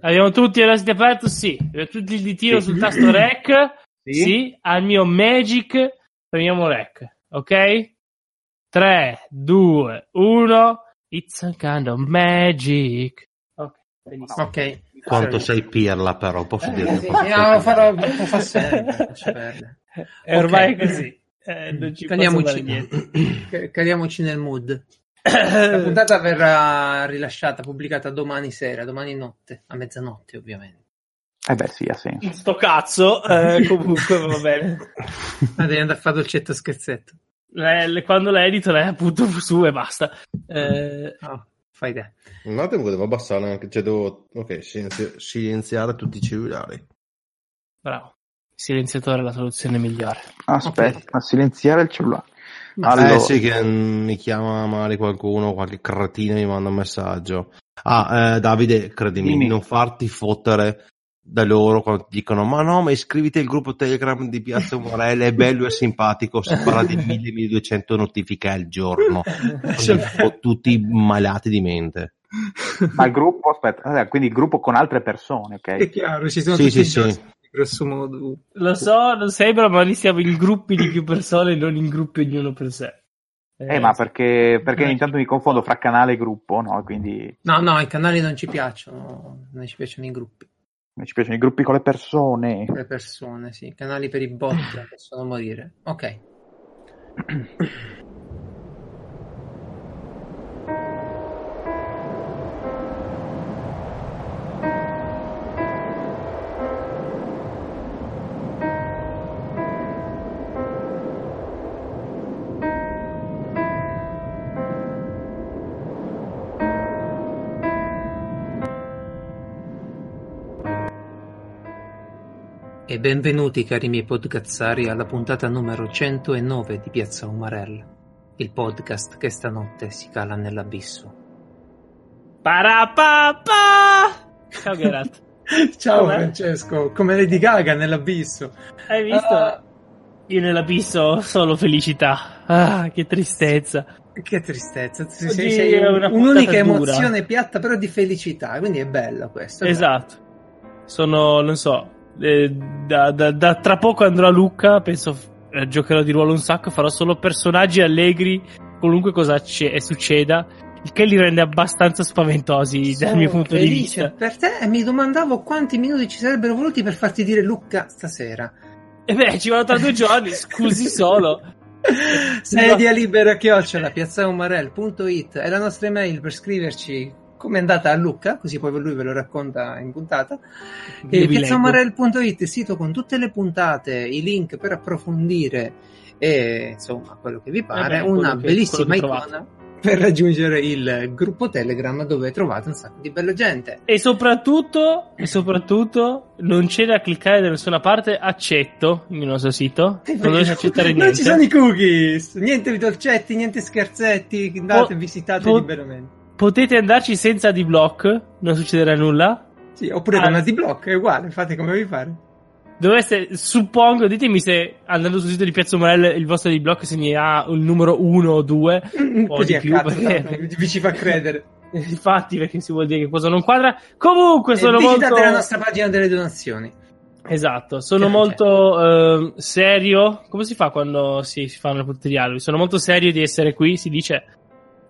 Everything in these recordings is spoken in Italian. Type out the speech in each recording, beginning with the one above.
Abbiamo tutti la sito aperto? Sì. Abbiamo tutti il ditino sul tasto rec? Sì. Sì. Al mio Magic premiamo rec. Ok? 3, 2, 1. It's a kind of magic. Ok, benissimo. Ok. Quanto sei pirla, però, posso dire. Sì, no, lo farò, lo fa sempre, lascia perdere. E ormai Ok. è così. Eh, non ci Caliamoci, caliamoci nel mood. La puntata verrà rilasciata, pubblicata domani sera, domani notte, a mezzanotte ovviamente. Eh beh, sì, ha senso. Sto cazzo, eh, comunque va bene. Ah, devi andare a fare dolcetto scherzetto. Eh, le- quando la edito la appunto su e basta. Eh, Oh, fai te. Un attimo che devo abbassare anche, cioè devo, ok, silenzi- silenziare tutti i cellulari. bravo. Silenziatore è la soluzione migliore. Aspetta, a silenziare il cellulare. Allora- Eh sì, che mi chiama magari qualcuno, qualche cretino mi manda un messaggio. Ah, eh, Davide, credimi, Dimmi. non farti fottere da loro quando ti dicono ma no, ma iscriviti al gruppo Telegram di Piazza Morelle, è bello e simpatico, si parla di 1000-1200 notifiche al giorno. Sono tutti malati di mente. Ma il gruppo, aspetta, eh, quindi il gruppo con altre persone, È ok? chiaro, ci sono Sì, tutti sì, sì. Grosso modo. Lo so, non sembra, ma lì siamo in gruppi di più persone, non in gruppi ognuno per sé. Eh, ma perché, perché Eh. intanto mi confondo fra canale e gruppo, no? Quindi No, no, i canali non ci piacciono, non ci piacciono i gruppi. mi ci piacciono i gruppi con le persone. Le persone, sì, canali per i bot possono morire. Ok. E benvenuti cari miei podcazzari alla puntata numero 109 di Piazza Umarella, il podcast che stanotte si cala nell'abisso. Parapapa! Ciao Geralt. Ciao Com'è? Francesco, come Lady Gaga nell'abisso. Hai visto? Ah, Io nell'abisso ho solo felicità. Ah, che tristezza. che tristezza, sei, sei- sei un'unica dura. emozione piatta però di felicità, quindi è bello questo. è Esatto. Sono, non so, eh, da, da- da tra poco andrò a Lucca, penso eh, giocherò di ruolo un sacco, farò solo personaggi allegri, qualunque cosa ce- succeda, il che li rende abbastanza spaventosi bello. dal mio Sono punto di felice vista. Per te e mi domandavo quanti minuti ci sarebbero voluti per farti dire Lucca stasera. E beh, ci vanno tra due giorni, scusi solo. Sedia libera chiocciola piazzaumarel.it è la nostra email per scriverci come è andata a Lucca, così poi lui ve lo racconta in puntata. E piazzaumarel.it, sito con tutte le puntate, i link per approfondire e insomma quello che vi pare, Eh beh, quello una che- bellissima icona per raggiungere il gruppo Telegram dove trovate un sacco di bella gente. E soprattutto, e soprattutto, non c'è da cliccare da nessuna parte, accetto il nostro sito. Non dovete accettare niente. Non ci sono i cookies, niente dolcetti, niente scherzetti, andate, Po- visitate po- liberamente. Potete andarci senza di block, non succederà nulla. Sì, oppure Ah. con una D-Block, è uguale, fate come vi pare. Dovreste, suppongo, ditemi se andando sul sito di Piazza Morel il vostro di block segnerà un numero 1 o 2. Mm, O Così di più, cazzo, perché- no, vi ci fa credere. Infatti, perché si vuol dire che cosa non quadra. Comunque, E sono visitate molto. la nostra pagina delle donazioni. Esatto, sono Che molto ehm, serio. Come si fa quando si, si fanno tutti gli alberi? Sono molto serio di essere qui, si dice.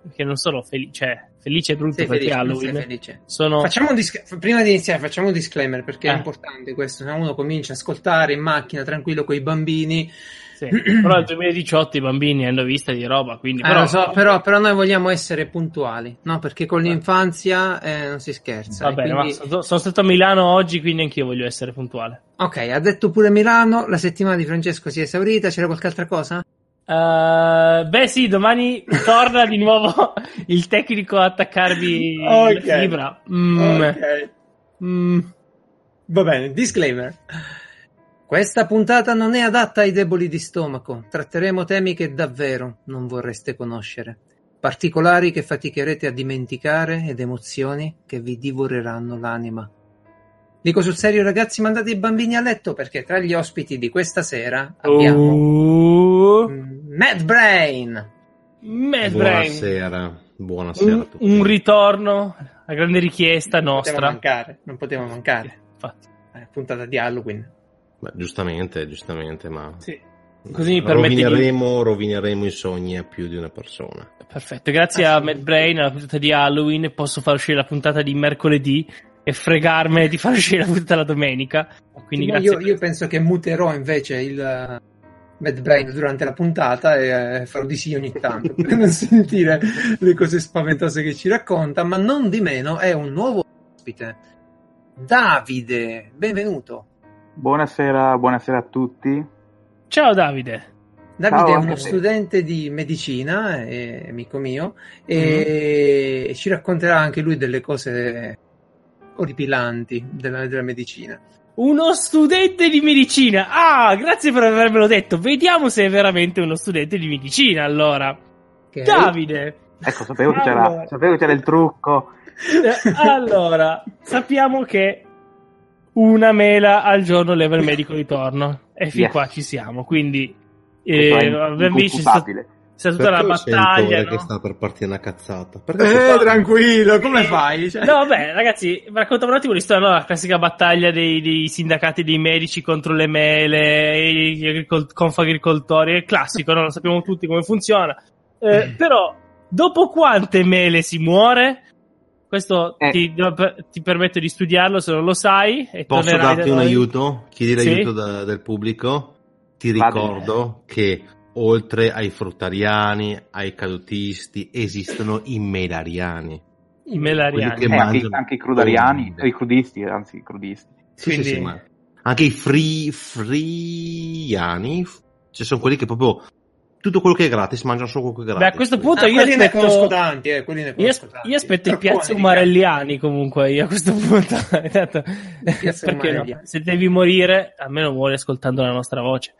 Perché non sono felice, cioè, felice e brutto Sei perché felice, Halloween. Sono. Facciamo un dis- prima di iniziare, facciamo un disclaimer perché Eh. è importante questo. Se uno comincia a ascoltare in macchina tranquillo con i bambini, Sì, Però nel 2018 i bambini hanno vista di roba, quindi. Eh, però, lo so, però, però noi vogliamo essere puntuali, no? Perché con l'infanzia eh, non si scherza. Va bene, quindi- ma sono, sono stato a Milano oggi, quindi anch'io voglio essere puntuale. Ok, ha detto pure Milano, la settimana di Francesco si è esaurita, c'era qualche altra cosa? Eh, beh, sì, domani torna di nuovo il tecnico a attaccarvi Ok. la fibra. Mm, Ok. mm. Va bene, disclaimer. Questa puntata non è adatta ai deboli di stomaco. Tratteremo temi che davvero non vorreste conoscere. Particolari che faticherete a dimenticare ed emozioni che vi divoreranno l'anima. Dico sul serio, ragazzi, mandate i bambini a letto perché tra gli ospiti di questa sera abbiamo Oh, mm, Mad Brain. Mad Brain. Buonasera, buonasera a Un, tutti. un ritorno la grande richiesta Non poteva nostra. mancare, non poteva mancare. Infatti, Eh, puntata di Halloween. Beh, giustamente, giustamente, ma sì. Così mi permette di... rovineremo, rovineremo i sogni a più di una persona. Perfetto, grazie a Matt Brain, alla puntata di Halloween, posso far uscire la puntata di mercoledì e fregarmene di far uscire la puntata la domenica. Quindi grazie io, per- io penso che muterò invece il uh, Mad Brain durante la puntata e eh, farò di sì ogni tanto per non sentire le cose spaventose che ci racconta, ma non di meno è un nuovo ospite. Davide, benvenuto. Buonasera, buonasera a tutti. Ciao Davide. Davide Ciao, è uno te. studente di medicina, è amico mio, e ci racconterà anche lui delle cose orripilanti della, della medicina. Uno studente di medicina. Ah, grazie per avermelo detto. Vediamo se è veramente uno studente di medicina, allora. Che Davide. Ecco, sapevo che c'era, Allora. sapevo che c'era il trucco. Eh, Allora, sappiamo che una mela al giorno leva il medico di torno. E fin Yes. qua ci siamo. Quindi, è eh, abbiamo visto c'è la Perché sento battaglia. no? che sta per partire una cazzata. Perché Eh, questo- tranquillo, come fai? Cioè- No, vabbè, ragazzi, raccontiamo un attimo l'istoria, no? La classica battaglia dei, dei sindacati dei medici contro le mele, gli agricol- confagricoltori, è classico, no? Lo sappiamo tutti come funziona. Eh, però, dopo quante mele si muore? Questo Eh. ti, ti permetto di studiarlo se non lo sai. E Posso darti da un aiuto? Chiedi Sì. l'aiuto da- del pubblico? Ti ricordo che oltre ai fruttariani, ai cadutisti, esistono i melariani. I melariani. Eh, che anche, anche i crudariani, i crudisti, anzi i crudisti. Sì, Quindi- sì, sì, ma anche i free, friani, ci sono quelli che proprio tutto quello che è gratis mangiano solo quello che è Beh, gratis. a questo punto Ah, io quelli ne aspetto... conosco tanti, eh, quelli ne Io, conosco as- tanti. io aspetto i piazzi umarelliani comunque io a questo punto. Piazzi perché no? Se devi morire, almeno muori ascoltando la nostra voce.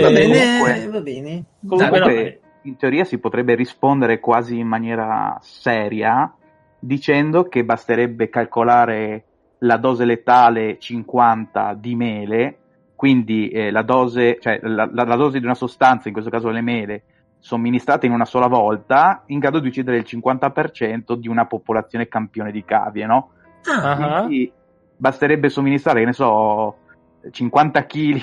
Va Eh, bene, comunque- va bene. Comunque Comunque, in teoria si potrebbe rispondere quasi in maniera seria dicendo che basterebbe calcolare la dose letale 50 di mele, quindi eh, la, dose, cioè, la, la- la dose di una sostanza, in questo caso le mele, somministrate in una sola volta, in grado di uccidere il 50% di una popolazione campione di cavie, no? Ah. Quindi basterebbe somministrare, che ne so, 50 kg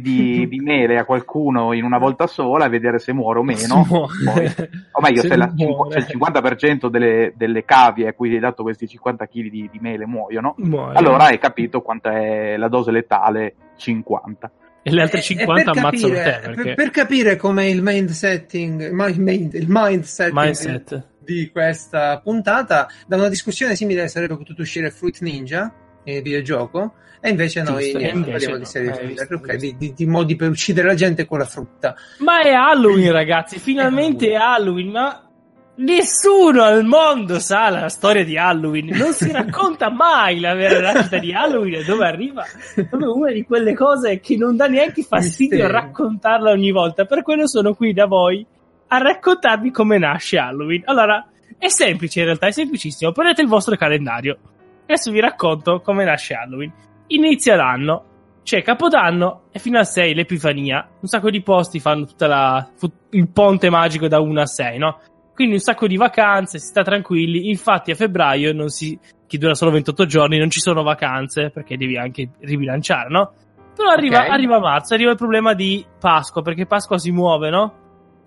di, di mele a qualcuno in una volta sola e vedere se muore o meno. Poi- o meglio, se, Se la- se il 50% delle, delle cavie a cui hai dato questi 50 kg di, di mele muoiono, Muore. allora hai capito quanta è la dose letale 50. e le altre Eh, 50 per ammazzano capire, te perché per, per capire come il mind setting, il mind, il mind setting mindset. di questa puntata, da una discussione simile sarebbe potuto uscire Fruit Ninja, il videogioco, e invece noi Giusto, niente, invece parliamo no. di serie Eh, thriller, visto, ok, visto. di, di- di modi per uccidere la gente con la frutta. Ma è Halloween, ragazzi, finalmente è Halloween, ma nessuno al mondo sa la storia di Halloween. Non si racconta mai la vera nascita di Halloween e dove arriva. Proprio una di quelle cose che non dà neanche fastidio Mistero. raccontarla ogni volta. Per quello sono qui da voi a raccontarvi come nasce Halloween. Allora, è semplice in realtà, è semplicissimo. Prendete il vostro calendario. Adesso vi racconto come nasce Halloween. Inizia l'anno, c'è Capodanno e fino a 6 l'Epifania. Un sacco di posti fanno tutta la, il ponte magico da 1 a 6, no? Quindi un sacco di vacanze, si sta tranquilli. Infatti a febbraio non si, che dura solo 28 giorni, non ci sono vacanze perché devi anche ribilanciare, no? Però arriva, Ok. arriva marzo, arriva il problema di Pasqua, perché Pasqua si muove, no?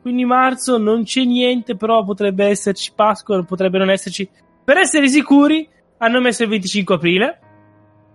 Quindi marzo non c'è niente, però potrebbe esserci Pasqua, potrebbe non esserci. Per essere sicuri, hanno messo il 25 aprile.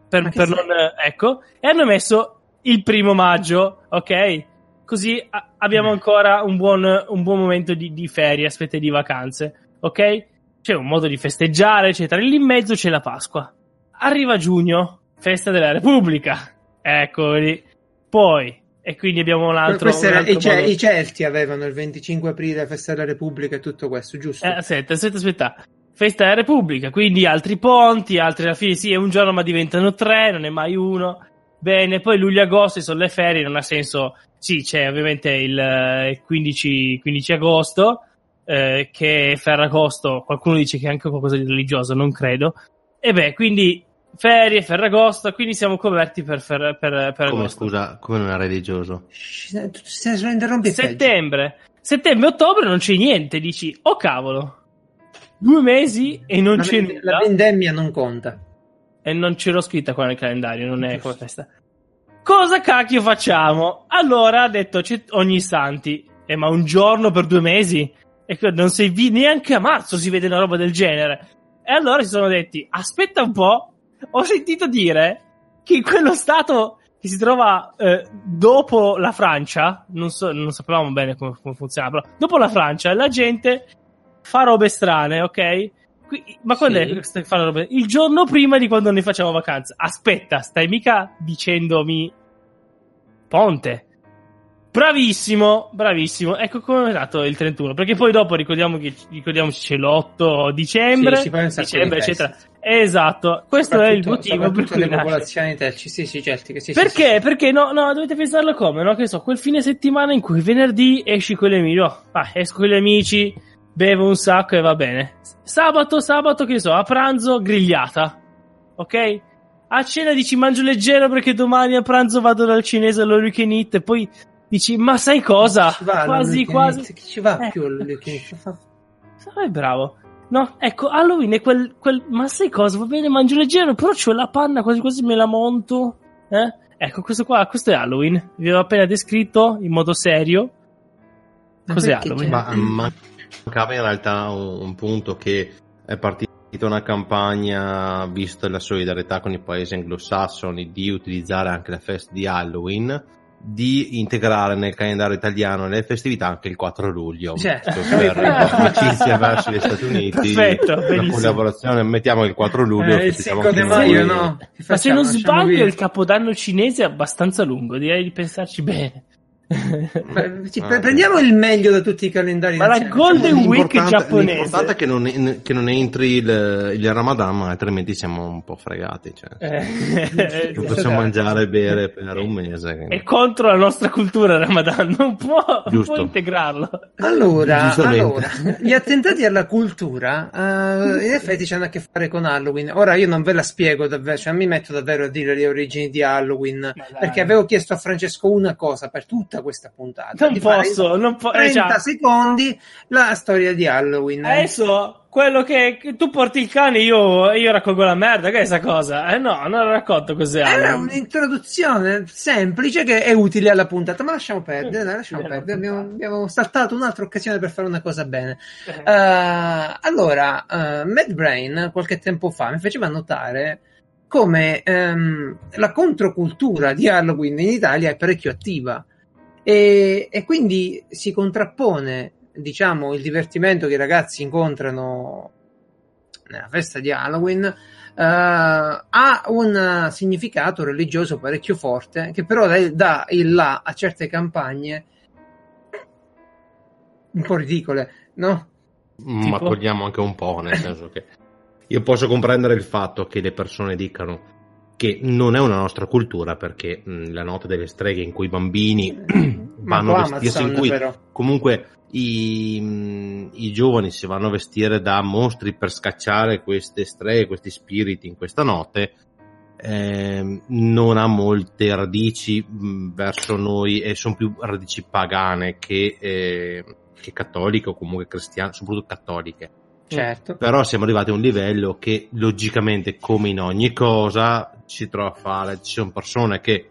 Per, per non, ecco, e hanno messo il primo maggio, ok? Così a- abbiamo ancora un buon, un buon momento di, di ferie, aspetta di vacanze, ok? C'è un modo di festeggiare, eccetera. Lì in mezzo c'è la Pasqua. Arriva giugno, festa della Repubblica. Eccoli. Poi, e quindi abbiamo un altro. Un era- altro i, Ce- i Celti avevano il 25 aprile, festa della Repubblica e tutto questo, giusto? Eh, aspetta, aspetta, aspetta. Festa della Repubblica, quindi altri ponti, altri alla fine sì, è un giorno ma diventano tre, non è mai uno. Bene, poi luglio e agosto sono le ferie, non ha senso. Sì, c'è ovviamente il eh, 15, 15 agosto, eh, che è Ferragosto, qualcuno dice che è anche qualcosa di religioso, non credo. E beh, quindi ferie, Ferragosto, quindi siamo coperti per, fer- per, per Come agosto. scusa, come non è religioso? Shh, Tu stai solo interrompi peggio. Settembre, settembre, ottobre non c'è niente, dici, oh cavolo. Due mesi e non la, c'è nulla. la vendemmia non conta. E non ce l'ho scritta qua nel calendario, non è come questa. Cosa cacchio facciamo? Allora ha detto ogni santi. Eh, ma un giorno per due mesi? E non si vi- neanche a marzo si vede una roba del genere. E allora si sono detti, aspetta un po', ho sentito dire che in quello stato che si trova eh, dopo la Francia, non, so, non sapevamo bene come, come funzionava, però dopo la Francia la gente fa robe strane, ok? Qui- ma quando Sì. è che fa le robe? Il giorno prima di quando ne facciamo vacanza. Aspetta, stai mica dicendomi Ponte. Bravissimo, bravissimo. Ecco come è stato il 31. Perché poi dopo ricordiamo che, ricordiamoci c'è l'8 dicembre, Sì, dicembre, di eccetera. Esatto, questo è il motivo per cui le popolazioni terci. Sì, sì, certo. Sì, sì, Perché? sì. Perché no, no, dovete pensarlo come, no? Che so, quel fine settimana in cui venerdì esci con gli amici, ah, esco con gli amici, bevo un sacco e va bene. Sabato, sabato, che so, a pranzo grigliata, ok? A cena dici mangio leggero perché domani a pranzo vado dal cinese can eat e poi dici ma sai cosa? Va, quasi, quasi. Chi ci va Eh. più eat? Fa- Sai, bravo. No, ecco, Halloween è quel, quel, ma sai cosa? Va bene, mangio leggero, però c'ho la panna, quasi quasi me la monto. Eh? Ecco, questo qua, questo è Halloween. Vi avevo appena descritto in modo serio. Ma Cos'è Halloween? c'è- Ma mancava in realtà un, un punto che è partita una campagna, visto la solidarietà con i paesi anglosassoni, di utilizzare anche la festa di Halloween, di integrare nel calendario italiano le festività anche il 4 luglio. Certo. Per amicizia verso gli Stati Uniti. Perfetto, la benissimo. collaborazione, mettiamo il 4 luglio. Eh, il festeggiamo 5 di anche maio, no? Che Ma se facciamo? non sbaglio, via? il capodanno cinese è abbastanza lungo. Direi di pensarci bene. Ah, pre- prendiamo il meglio da tutti i calendari. Ma la. Golden Facciamo- Week giapponese. L'importante è che non, che non entri il, il Ramadan, ma altrimenti siamo un po' fregati. Cioè. Eh, Non possiamo mangiare e bere per un mese. quindi. è contro la nostra cultura Ramadan, non può, può integrarlo. Allora, allora, gli attentati alla cultura eh, in effetti hanno a che fare con Halloween. Ora io non ve la spiego davvero, cioè mi metto davvero a dire le origini di Halloween perché avevo chiesto a Francesco una cosa per tutta questa puntata. Non posso, non po- eh, 30 già. secondi la storia di Halloween. Adesso quello che, che tu porti il cane, io, io raccolgo la merda. Che è questa cosa? Eh no, non racconto cos'è. Era un'introduzione semplice che è utile alla puntata, ma lasciamo perdere, dai, lasciamo perdere. Abbiamo, abbiamo saltato un'altra occasione per fare una cosa bene. Eh. Eh, allora, eh, Mad Brain qualche tempo fa mi faceva notare come ehm, la controcultura di Halloween in Italia è parecchio attiva e, e quindi si contrappone, diciamo, il divertimento che i ragazzi incontrano nella festa di Halloween eh, ha un significato religioso parecchio forte che però dà- dà il là a certe campagne un po' ridicole, no? Ma Tipo? togliamo anche un po', nel senso che io posso comprendere il fatto che le persone dicano che non è una nostra cultura perché mh, la notte delle streghe in cui i bambini vanno a vestirsi, in cui però. comunque i, i giovani si vanno a vestire da mostri per scacciare queste streghe, questi spiriti in questa notte, ehm, non ha molte radici mh, verso noi e sono più radici pagane che, eh, che cattoliche o comunque cristiane, soprattutto cattoliche. Certo. Però siamo arrivati a un livello che logicamente, come in ogni cosa, ci trova a fare. Ci sono persone che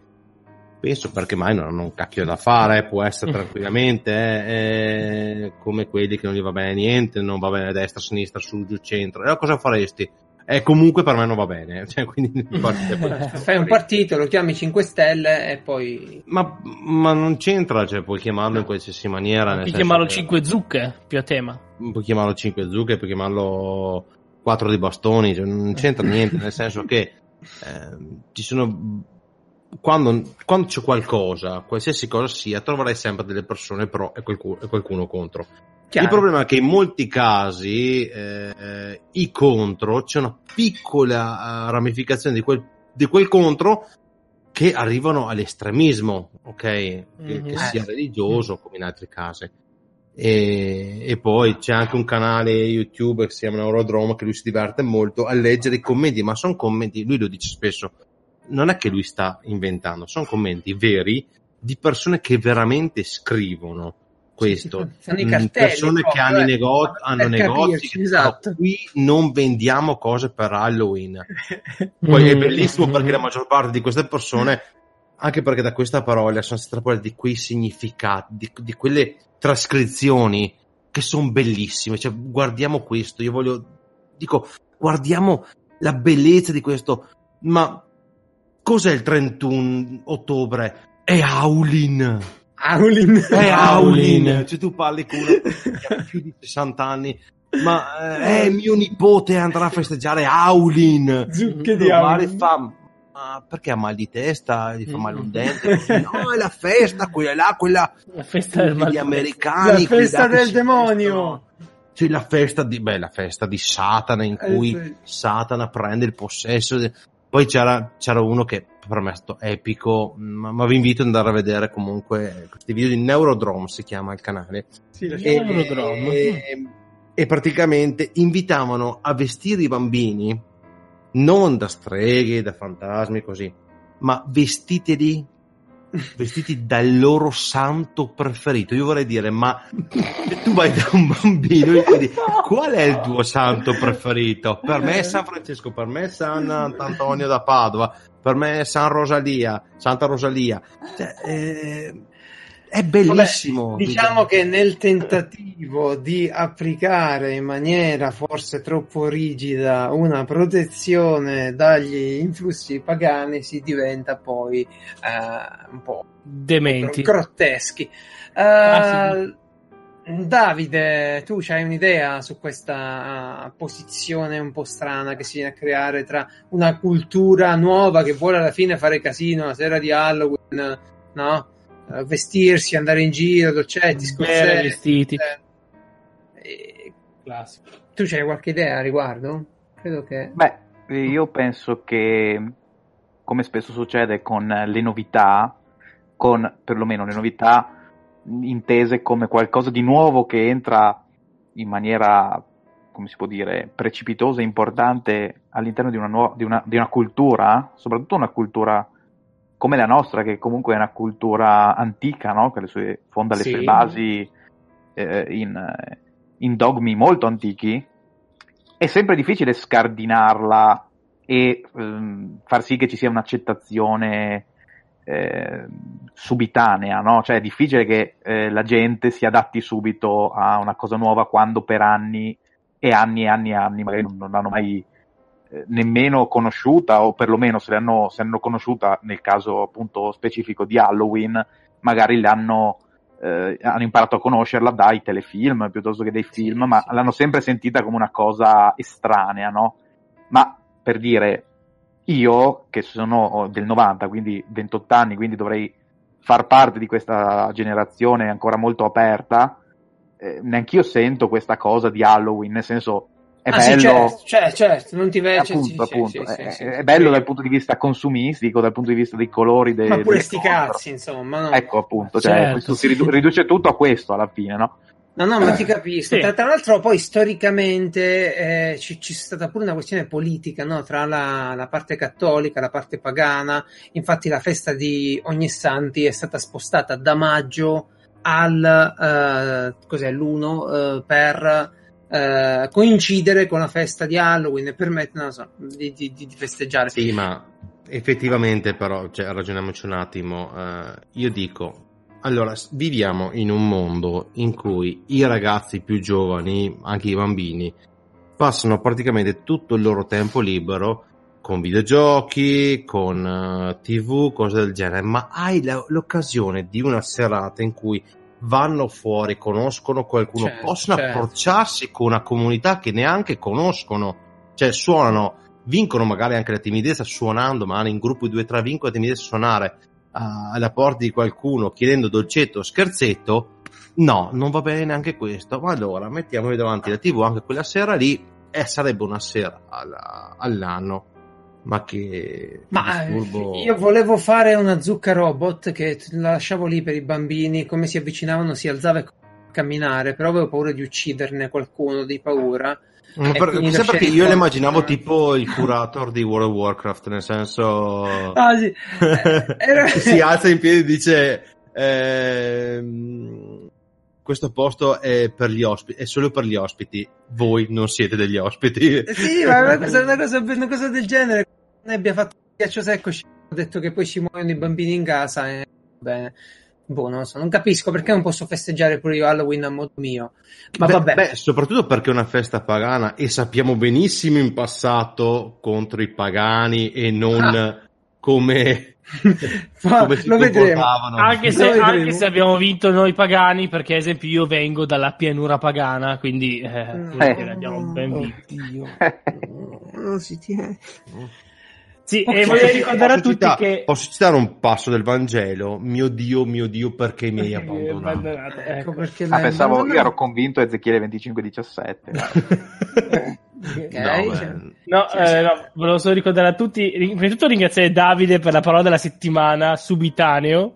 penso perché mai non hanno un cacchio da fare, può essere tranquillamente eh, eh, come quelli che non gli va bene niente, non va bene destra, sinistra, su, giù, centro. E allora cosa faresti? E comunque per me non va bene, cioè, quindi. Fai un partito, lo chiami 5 Stelle e poi ma, ma non c'entra, cioè, puoi chiamarlo in qualsiasi maniera. Puoi chiamarlo che- 5 zucche, più a tema. puoi chiamarlo 5 zucche, puoi chiamarlo 4 di bastoni, cioè non c'entra niente, nel senso che ehm, ci sono quando, quando c'è qualcosa, qualsiasi cosa sia, troverai sempre delle persone pro e qualcuno, e qualcuno contro. Chiaro. Il problema è che in molti casi eh, i contro c'è una piccola eh, ramificazione di quel, di quel contro che arrivano all'estremismo, ok? Che, Mhm. che sia Eh. religioso come in altri casi. E, e poi c'è anche un canale YouTube che si chiama Neurodrome che lui si diverte molto a leggere i commenti, ma sono commenti, lui lo dice spesso, non è che lui sta inventando, sono commenti veri di persone che veramente scrivono questo. Sono i Mm, cartelli. persone che hanno, i eh. nego- hanno negozi capirci, che esatto. dicono, qui non vendiamo cose per Halloween. Poi è Mm. bellissimo Mm. perché la maggior parte di queste persone, anche perché da questa parola sono estrapolate di quei significati, di, di quelle trascrizioni che sono bellissime. Cioè, guardiamo questo, io voglio, dico, guardiamo la bellezza di questo, ma cos'è il 31 ottobre? È Howlin! Aulin. È Howlin. Howlin! Cioè, tu parli con uno che ha più di 60 anni, ma eh, eh, mio nipote andrà a festeggiare Howlin! Zucche di Aulin. fa ma perché ha mal di testa gli fa male un Mm. dente no è la festa quella là quella La festa del degli americani La festa del demonio. vestono. Sì, la festa di beh, la festa di Satana in Eh, cui sì. Satana prende il possesso de- poi c'era, c'era uno che per me è stato epico ma, ma vi invito ad andare a vedere comunque questi video di Neurodrome si chiama il canale Sì, E- Neurodrome. e, e praticamente invitavano a vestire i bambini non da streghe, da fantasmi così, ma vestiteli vestiti dal loro santo preferito. Io vorrei dire, ma tu vai da un bambino e chiedi qual è il tuo santo preferito? Per me è San Francesco, per me è San Antonio da Padova, per me è San Rosalia, Santa Rosalia. Cioè, eh, è bellissimo. Vabbè, diciamo che nel tentativo di applicare in maniera forse troppo rigida una protezione dagli influssi pagani si diventa poi eh, un po' Dementi. grotteschi. Eh, Ah, Davide, tu hai un'idea su questa eh, posizione un po' strana che si viene a creare tra una cultura nuova che vuole alla fine fare casino la sera di Halloween, no? Eh, vestirsi, andare in giro, dolcetti, Bere scorsetti. vestiti. eh. E- Classico. Tu c'hai qualche idea a riguardo? Credo che... Beh, io penso che, come spesso succede con le novità, con perlomeno le novità intese come qualcosa di nuovo che entra in maniera, come si può dire, precipitosa e importante all'interno di una, nuova, di una, di una cultura, soprattutto una cultura come la nostra, che comunque è una cultura antica, no? che le sue, fonda le Sì. sue basi eh, in, in dogmi molto antichi, è sempre difficile scardinarla e ehm, far sì che ci sia un'accettazione eh, subitanea, no? Cioè è difficile che eh, la gente si adatti subito a una cosa nuova quando per anni e anni e anni e anni magari non, non l'hanno mai eh, nemmeno conosciuta o perlomeno se l'hanno, se l'hanno conosciuta nel caso appunto specifico di Halloween magari l'hanno eh, hanno imparato a conoscerla dai telefilm piuttosto che dai film, ma l'hanno sempre sentita come una cosa estranea, no? Ma per dire, io che sono del 90, quindi 28 anni, quindi dovrei far parte di questa generazione ancora molto aperta, eh, neanch'io sento questa cosa di Halloween, nel senso è Ah, sì, bello. certo, certo, certo, non ti vede... appunto, sì, appunto, sì, è, è bello dal punto di vista consumistico, dal punto di vista dei colori, de- Ma pure sti cazzi, insomma, no? Ecco appunto, cioè, Certo, si ridu- riduce tutto a questo alla fine, no? No, no, ma ti capisco. Sì. Tra, tra l'altro, poi storicamente eh, ci, ci è stata pure una questione politica no? tra la, la parte cattolica e la parte pagana. Infatti, la festa di Ognissanti è stata spostata da maggio al eh, cos'è l'1 eh, per eh, coincidere con la festa di Halloween e permettere non lo so, di, di- di festeggiare. Sì, ma effettivamente però, cioè, ragioniamoci un attimo, eh, io dico, allora, viviamo in un mondo in cui i ragazzi più giovani, anche i bambini, passano praticamente tutto il loro tempo libero con videogiochi, con eh, tv, cose del genere, ma hai la- l'occasione di una serata in cui vanno fuori, conoscono qualcuno, Certo, possono certo. approcciarsi con una comunità che neanche conoscono, cioè suonano, vincono magari anche la timidezza suonando, magari in gruppo di due o tre vincono la timidezza a suonare alla porta di qualcuno chiedendo dolcetto o scherzetto, no, non va bene neanche questo, ma allora mettiamovi davanti la tv anche quella sera lì e sarebbe una sera alla- all'anno. Ma che Ma eh, disturbo. io volevo fare una zucca robot che la lasciavo lì per i bambini, come si avvicinavano si alzava e camminare, però avevo paura di ucciderne qualcuno di paura. Per- sai perché io le immaginavo tipo il curator di World of Warcraft, nel senso Ah, sì. Eh, era- si alza in piedi e dice ehm, questo posto è per gli ospiti, è solo per gli ospiti. Voi non siete degli ospiti. Eh sì, ma una cosa, una cosa, una cosa del genere. Ne abbia fatto il ghiaccio secco, ci ha detto che poi ci muoiono i bambini in casa. E... Bene. Boh, non so, non capisco perché non posso festeggiare pure io Halloween a modo mio. Ma beh, vabbè. Beh, soprattutto perché è una festa pagana e sappiamo benissimo in passato contro i pagani e non Ah. come, come si lo vedremo. comportavano. Anche se, Lo vedremo. anche se abbiamo vinto noi pagani, perché ad esempio io vengo dalla pianura pagana, quindi eh, dire, abbiamo ben vinto. Oddio. Non si tiene. Sì, Ok. e voglio ricordare a Posso tutti cita- che... Posso citare un passo del Vangelo? Mio Dio, mio Dio, perché mi hai Eh, abbandonato? abbandonato, Ecco ecco. perché Ah, pensavo, io ero convinto Ezechiele 25-17. Ok, No, cioè- beh, No, Sì, eh, no, volevo solo ricordare a tutti, ri- prima di tutto ringraziare Davide per la parola della settimana, subitaneo,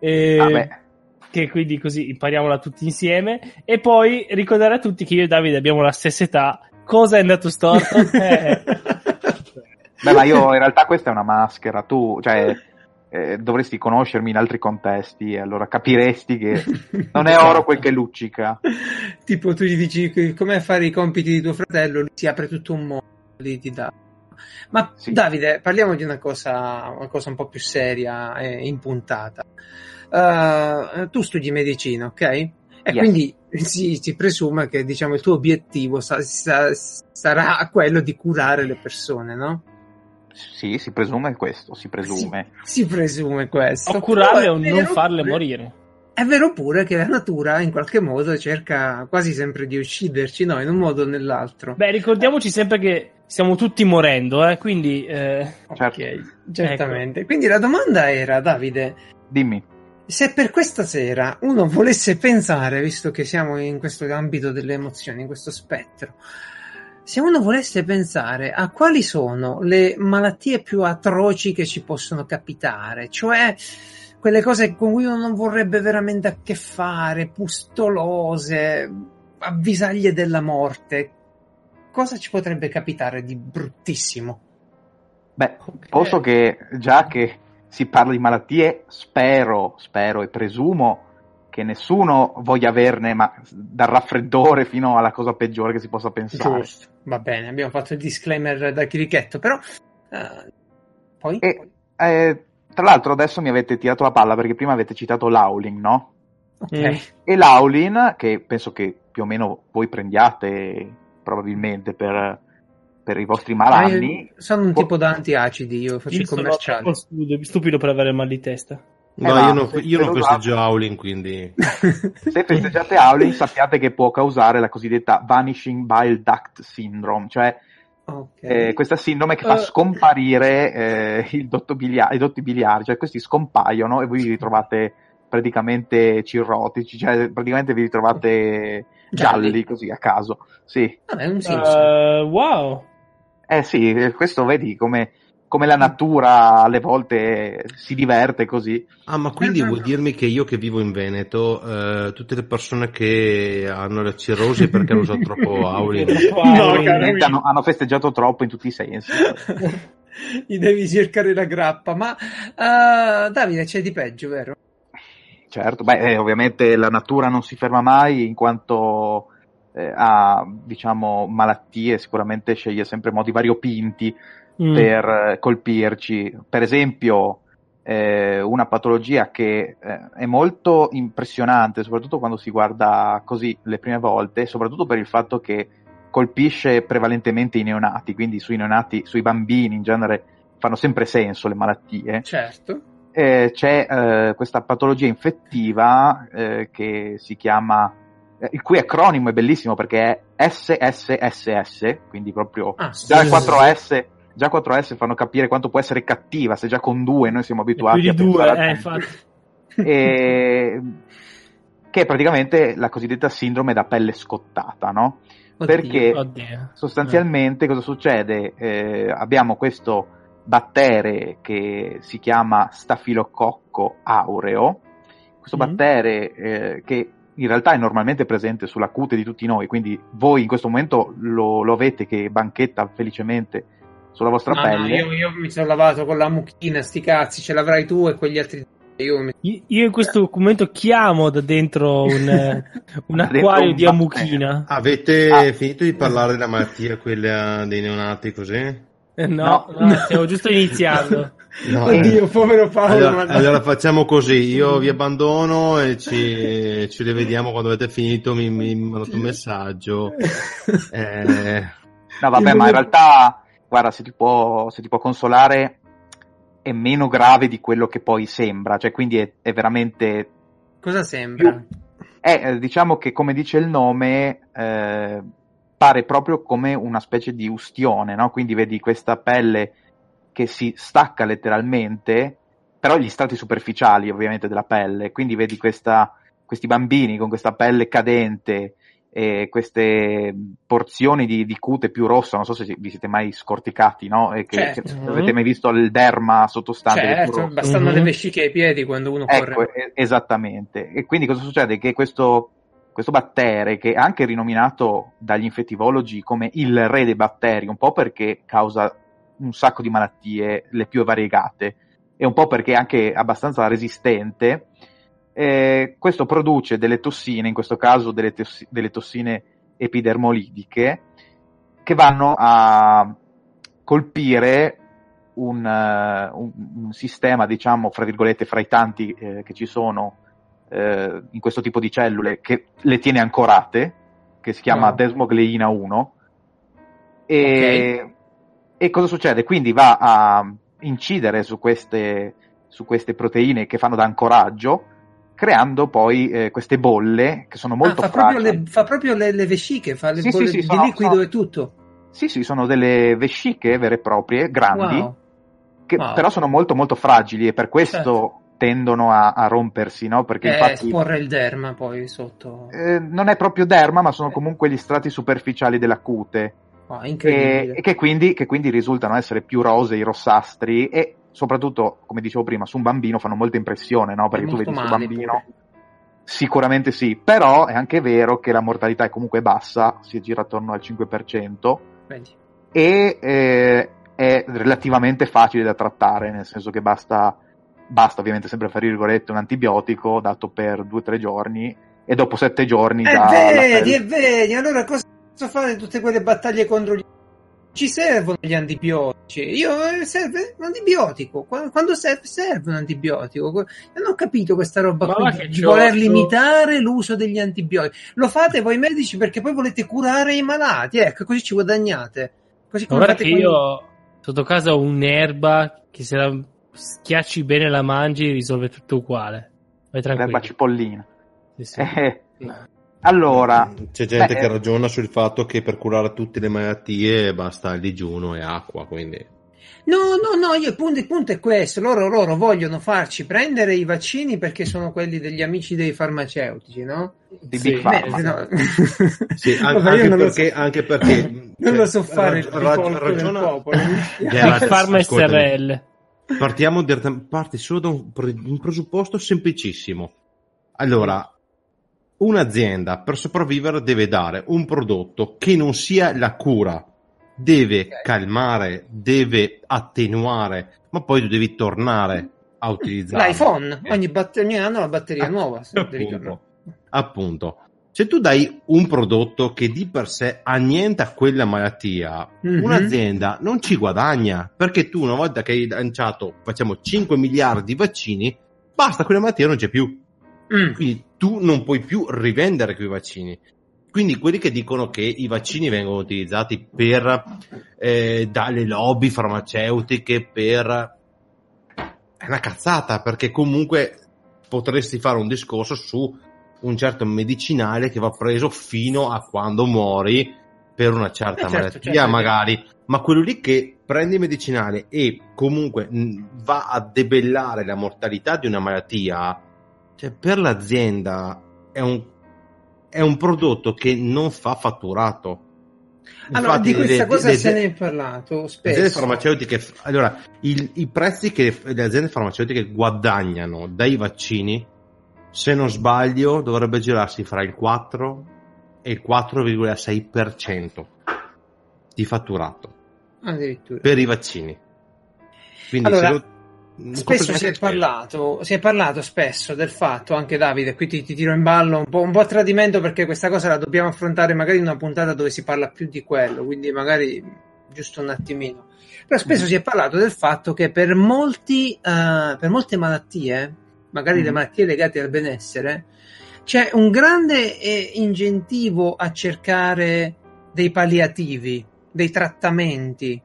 e Vabbè, che quindi così impariamola tutti insieme, e poi ricordare a tutti che io e Davide abbiamo la stessa età, cosa è andato storto? Eh, Beh, ma io in realtà questa è una maschera, tu, cioè, eh, dovresti conoscermi in altri contesti e allora capiresti che non è oro quel che luccica. tipo tu gli dici come fare i compiti di tuo fratello, lui si apre tutto un mondo ti dà. Ma Sì. Davide, parliamo di una cosa, una cosa un po' più seria e impuntata. Uh, tu studi medicina, ok? E Yes. quindi si, si presume che diciamo, il tuo obiettivo sa- sa- sarà quello di curare le persone, no? Sì, si presume questo, si presume. Si presume questo. o curarle o non farle pure- morire. È vero pure che la natura in qualche modo cerca quasi sempre di ucciderci, no? In un modo o nell'altro. Beh, ricordiamoci sempre che stiamo tutti morendo, eh, quindi... eh, Certo. Ok, certamente. Quindi la domanda era, Davide, Dimmi. se per questa sera uno volesse pensare, visto che siamo in questo ambito delle emozioni, in questo spettro, se uno volesse pensare a quali sono le malattie più atroci che ci possono capitare, cioè quelle cose con cui uno non vorrebbe veramente a che fare, pustolose, avvisaglie della morte, cosa ci potrebbe capitare di bruttissimo? Beh, posto che già che si parla di malattie, spero, spero e presumo che nessuno voglia averne, ma dal raffreddore fino alla cosa peggiore che si possa pensare. Giusto, va bene, abbiamo fatto il disclaimer da chirichetto, però eh, poi E eh, tra l'altro adesso mi avete tirato la palla perché prima avete citato l'Aulin, no? ok. Mm. E l'Aulin, che penso che più o meno voi prendiate probabilmente per, per i vostri Ma malanni, io sono un tipo da anti-acidi, io faccio Io i sono stupido per avere mal di testa. No, Eh, ma io non, se- io se non festeggio usate- Howling, quindi... se festeggiate Aulin sappiate che può causare la cosiddetta Vanishing Bile Duct Syndrome, cioè Ok. eh, questa sindrome che fa Eh. scomparire eh, il dotto bilia- i dotti biliari, cioè questi scompaiono e voi vi ritrovate praticamente cirrotici, cioè praticamente vi ritrovate Gialli. gialli così a caso. Sì, Vabbè, un senso. Eh, wow. eh sì, eh, questo vedi come, come la natura alle volte si diverte così. Ah, ma quindi vuol dirmi che io che vivo in Veneto, eh, tutte le persone che hanno la cirrosi perché hanno usato troppo? Troppo No, hanno, hanno festeggiato troppo in tutti i sensi. Gli devi cercare la grappa, ma eh, Davide c'è di peggio, vero? Certo, beh, eh, ovviamente la natura non si ferma mai in quanto eh, ha, diciamo, malattie, sicuramente sceglie sempre modi variopinti Mm. per eh, colpirci. Per esempio, eh, una patologia che eh, è molto impressionante, soprattutto quando si guarda così le prime volte, soprattutto per il fatto che colpisce prevalentemente i neonati, quindi sui neonati, sui bambini in genere fanno sempre senso le malattie Certo. eh, c'è eh, questa patologia infettiva eh, che si chiama, il cui acronimo è bellissimo perché è SSSS, quindi proprio Ah, sì. 4S, già 4S fanno capire quanto può essere cattiva, se già con due noi siamo abituati a due, a eh. E- che è praticamente la cosiddetta sindrome da pelle scottata, no? Oddio. Perché Oddio. sostanzialmente cosa succede? Eh, abbiamo questo battere che si chiama stafilococco aureo, questo Mm. battere eh, che in realtà è normalmente presente sulla cute di tutti noi, quindi voi in questo momento lo, lo avete che banchetta felicemente sulla vostra No, no, pelle. io, io mi sono lavato con la mucchina, sti cazzi, ce l'avrai tu e quegli altri Io, Io io in questo documento chiamo da dentro un, eh, un acquario un di. Amuchina. Avete Ah. finito di parlare della malattia, quella dei neonati così? Eh, No, No. no, stiamo giusto iniziando. No. Oddio, povero Paolo. Allora, ma- allora facciamo così, io vi abbandono e ci, ci rivediamo quando avete finito, mi, mi mandate un messaggio. Eh, No, vabbè, ma in realtà, guarda, se ti può, se ti può consolare, è meno grave di quello che poi sembra, cioè quindi è, è veramente... Cosa sembra? è, eh, diciamo che come dice il nome, eh, pare proprio come una specie di ustione, no? Quindi vedi questa pelle che si stacca letteralmente, però gli strati superficiali ovviamente della pelle, quindi vedi questa, questi bambini con questa pelle cadente e queste porzioni di, di cute più rossa, non so se vi siete mai scorticati, no? E che, Certo. che avete mai visto il derma sottostante Certo, bastano Mhm. le vesciche ai piedi quando uno Ecco, corre. esattamente. E quindi cosa succede? Che questo, questo battere, che è anche rinominato dagli infettivologi come il re dei batteri, un po' perché causa un sacco di malattie, le più variegate, e un po' perché è anche abbastanza resistente, eh, questo produce delle tossine, in questo caso delle, tossi- delle tossine epidermolitiche, che vanno a colpire un, eh, un- un sistema, diciamo, fra virgolette, fra i tanti eh, che ci sono eh, in questo tipo di cellule, che le tiene ancorate, che si chiama No. desmogleina 1. E, e cosa succede? Quindi va a incidere su queste, su queste proteine che fanno da ancoraggio, creando poi eh, queste bolle che sono molto Ah, fa proprio, fragili. le, fa proprio le, le vesciche, fa le Sì, bolle sì, sì, di sono- liquido sono- e tutto. Sì, sì, sono delle vesciche vere e proprie, grandi, Wow. che Wow. però sono molto molto fragili e per questo Certo. tendono a, a rompersi, no? Perché Eh, infatti esporre il derma poi sotto. eh, non è proprio derma, ma sono comunque gli strati superficiali della cute Wow, e, e che, quindi, che quindi risultano essere più rosei, rossastri e soprattutto, come dicevo prima, su un bambino fanno molta impressione, no? Perché tu vedi male bambino, pure. sicuramente sì, però è anche vero che la mortalità è comunque bassa, si gira attorno al 5%, Vedi. e eh, è relativamente facile da trattare, nel senso che basta, basta ovviamente sempre fra virgolette un antibiotico dato per due o tre giorni e dopo sette giorni E già la vedi, e vedi, allora cosa posso fare tutte quelle battaglie contro gli... Ci servono gli antibiotici. Io eh, serve un antibiotico. Qua- Quando serve, serve un antibiotico. Io non ho capito questa roba Ma qui di- voler limitare l'uso degli antibiotici. Lo fate voi medici perché poi volete curare i malati. Ecco, così ci guadagnate. Così come guarda fate che quando- io sotto casa ho un'erba che se la schiacci bene la mangi risolve tutto uguale. Vai l'erba tranquillo. cipollina. Sì, sì. Eh, allora, C'è gente Beh, che ragiona sul fatto che per curare tutte le malattie basta il digiuno e acqua, quindi... No, no, no, io, il, punto, il punto è questo, loro, loro vogliono farci prendere i vaccini perché sono quelli degli amici dei farmaceutici, no? di Sì. Big Pharma. Eh, no. Sì, an- anche, non lo perché, so. anche perché... Non cioè, lo so fare il rag- rag- rifolto del ragiona- popolo. Big Pharma. SRL. Partiamo diretta- parti solo da un, pre- un presupposto semplicissimo. Allora, un'azienda per sopravvivere deve dare un prodotto che non sia la cura, deve calmare, deve attenuare, ma poi tu devi tornare a utilizzarlo. L'iPhone, ogni, batt- ogni anno la batteria Ah, nuova. appunto, appunto. Se tu dai un prodotto che di per sé annienta quella malattia, Mhm. un'azienda non ci guadagna perché tu una volta che hai lanciato, facciamo 5 miliardi di vaccini, basta, quella malattia non c'è più. Mm. Quindi tu non puoi più rivendere quei vaccini. Quindi quelli che dicono che i vaccini vengono utilizzati per eh, dalle lobby farmaceutiche per è una cazzata perché comunque potresti fare un discorso su un certo medicinale che va preso fino a quando muori per una certa Eh, certo, malattia certo. magari ma quello lì che prende il medicinale e comunque va a debellare la mortalità di una malattia cioè per l'azienda è un, è un prodotto che non fa fatturato Allora, Infatti, di questa le- cosa le- se ne è parlato le aziende spesso. farmaceutiche, allora, il- i prezzi che le aziende farmaceutiche guadagnano dai vaccini, se non sbaglio, dovrebbe girarsi fra il 4 e il 4,6% di fatturato Addirittura. per i vaccini. Quindi Allora, se lo- Spesso si è, parlato, si è parlato spesso del fatto, anche Davide, qui ti, ti tiro in ballo un po', un po' a tradimento perché questa cosa la dobbiamo affrontare magari in una puntata dove si parla più di quello, quindi magari giusto un attimino. Però spesso mm. si è parlato del fatto che per, molti, uh, per molte malattie, magari mm. le malattie legate al benessere, c'è un grande eh, incentivo a cercare dei palliativi, dei trattamenti,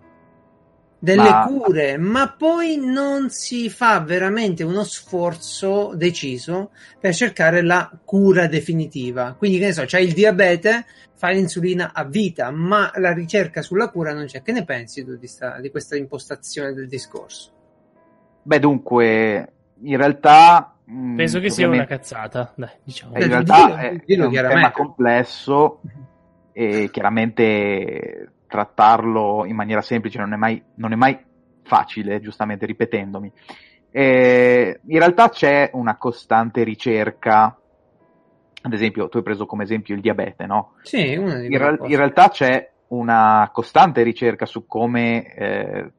delle ma... cure, ma poi non si fa veramente uno sforzo deciso per cercare la cura definitiva. Quindi, che ne so, c'è il diabete, fa l'insulina a vita, ma la ricerca sulla cura non c'è. Che ne pensi tu di, sta, di questa impostazione del discorso? Beh, dunque, in realtà. Mm, Penso che sia una cazzata, Dai, diciamo. In realtà è, è un tema complesso e chiaramente trattarlo in maniera semplice non è mai, non è mai facile, giustamente ripetendomi. Eh, in realtà c'è una costante ricerca, ad esempio, tu hai preso come esempio il diabete, no? Sì, una di in, ra- in realtà c'è una costante ricerca su come eh,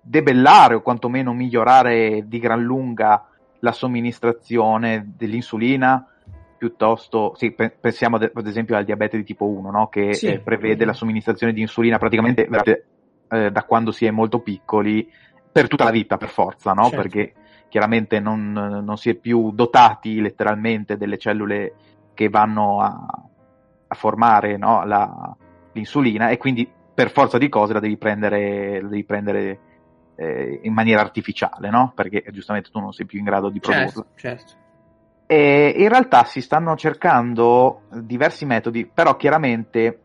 debellare o quantomeno migliorare di gran lunga la somministrazione dell'insulina piuttosto, sì, pensiamo ad, ad, esempio al diabete di tipo 1, no? che sì. eh, prevede la somministrazione di insulina praticamente eh, da quando si è molto piccoli per tutta la vita, per forza, no? certo. perché chiaramente non, non, si è più dotati letteralmente delle cellule che vanno a, a formare no? la, l'insulina e quindi per forza di cose la devi prendere, la devi prendere eh, in maniera artificiale, no? perché giustamente tu non sei più in grado di produrla. Certo, certo. E in realtà si stanno cercando diversi metodi, però chiaramente,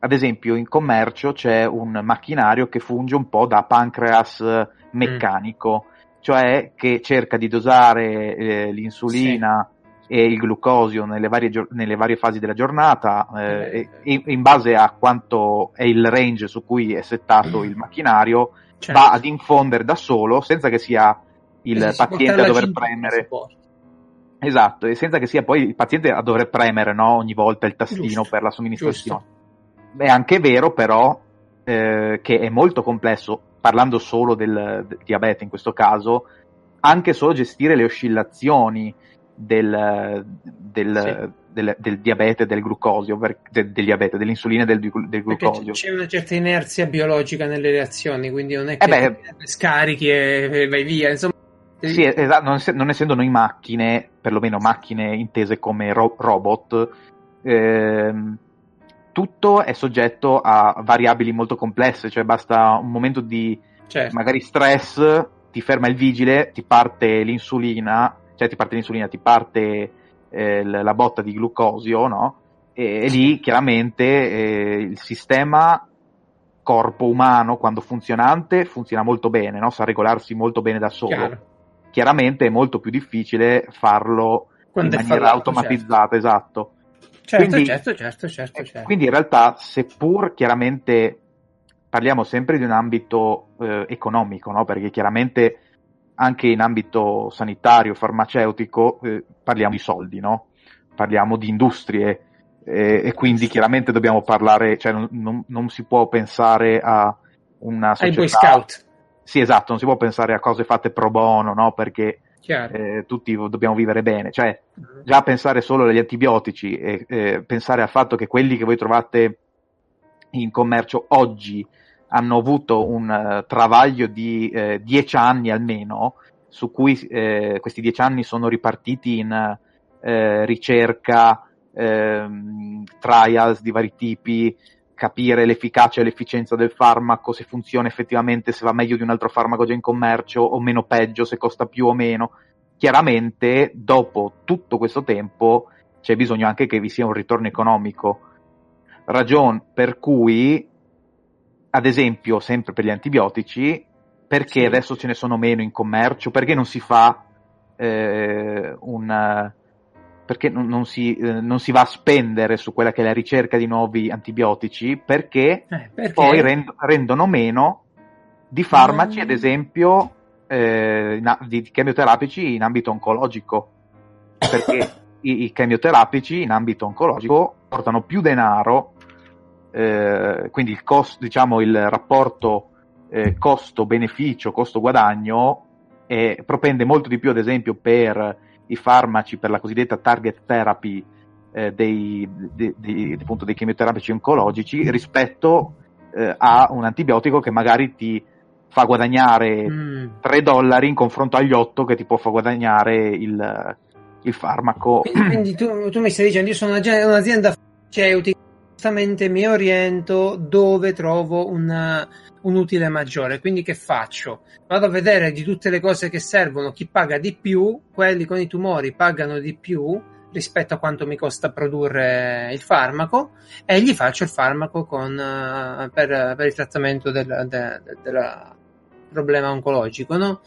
ad esempio, in commercio c'è un macchinario che funge un po' da pancreas meccanico, mm. cioè che cerca di dosare eh, l'insulina sì. e il glucosio nelle varie, nelle varie, fasi della giornata eh, e, in base a quanto è il range su cui è settato mm. il macchinario, certo. va ad infondere da solo senza che sia il paziente a dover premere. Esatto, e senza che sia poi il paziente a dover premere no, ogni volta il tastino giusto, per la somministrazione. Giusto. È anche vero però eh, che è molto complesso, parlando solo del, del, diabete in questo caso, anche solo gestire le oscillazioni del, del, sì. del, del diabete del glucosio, per, del, diabete, dell'insulina e del, glucosio. c'è una certa inerzia biologica nelle reazioni, quindi non è che eh beh, scarichi e vai via, insomma sì, esatto, non, non, essendo noi macchine, perlomeno macchine intese come ro- robot, ehm, tutto è soggetto a variabili molto complesse, cioè basta un momento di certo. magari stress, ti ferma il vigile, ti parte l'insulina, cioè ti parte l'insulina, ti parte eh, la botta di glucosio, no? E, e lì chiaramente eh, il sistema corpo umano, quando funzionante, funziona molto bene, no? sa regolarsi molto bene da solo. Chiaro chiaramente è molto più difficile farlo Quando in maniera fallato, automatizzata, certo. esatto. Certo, quindi, certo, certo, certo, certo. Quindi in realtà, seppur chiaramente parliamo sempre di un ambito eh, economico, no? perché chiaramente anche in ambito sanitario, farmaceutico, eh, parliamo di soldi, no? parliamo di industrie eh, e quindi chiaramente dobbiamo parlare, cioè non, non, non si può pensare a una società... Ai Boy Scout sì, esatto, non si può pensare a cose fatte pro bono, no? Perché eh, tutti dobbiamo vivere bene. Cioè, uh-huh. già pensare solo agli antibiotici e eh, pensare al fatto che quelli che voi trovate in commercio oggi hanno avuto un uh, travaglio di uh, dieci anni almeno, su cui uh, questi dieci anni sono ripartiti in ricerca, ehm, trials di vari tipi, capire l'efficacia e l'efficienza del farmaco, se funziona effettivamente, se va meglio di un altro farmaco già in commercio o meno peggio, se costa più o meno. Chiaramente, dopo tutto questo tempo, c'è bisogno anche che vi sia un ritorno economico. Ragione per cui, ad esempio, sempre per gli antibiotici, perché adesso ce ne sono meno in commercio? Perché non si fa eh, un perché non, non, si, eh, non, si, va a spendere su quella che è la ricerca di nuovi antibiotici perché, eh, perché? poi rend, rendono meno di farmaci, mm. ad esempio, eh, in, di, di chemioterapici in ambito oncologico. Perché i, i, chemioterapici in ambito oncologico portano più denaro, eh, quindi il, costo, diciamo, il rapporto eh, costo-beneficio, costo-guadagno propende molto di più, ad esempio, per i farmaci per la cosiddetta target therapy eh, dei, di, di, appunto, dei chemioterapici oncologici rispetto eh, a un antibiotico che magari ti fa guadagnare mm. 3 dollari in confronto agli 8 che ti può far guadagnare il, il farmaco. Quindi, quindi tu, tu, mi stai dicendo, io sono un'azienda farmaceutica, giustamente mi oriento dove trovo una, un utile maggiore. Quindi che faccio? Vado a vedere di tutte le cose che servono chi paga di più, quelli con i tumori pagano di più rispetto a quanto mi costa produrre il farmaco e gli faccio il farmaco con, uh, per, per, il trattamento del, de, de, del problema oncologico, no?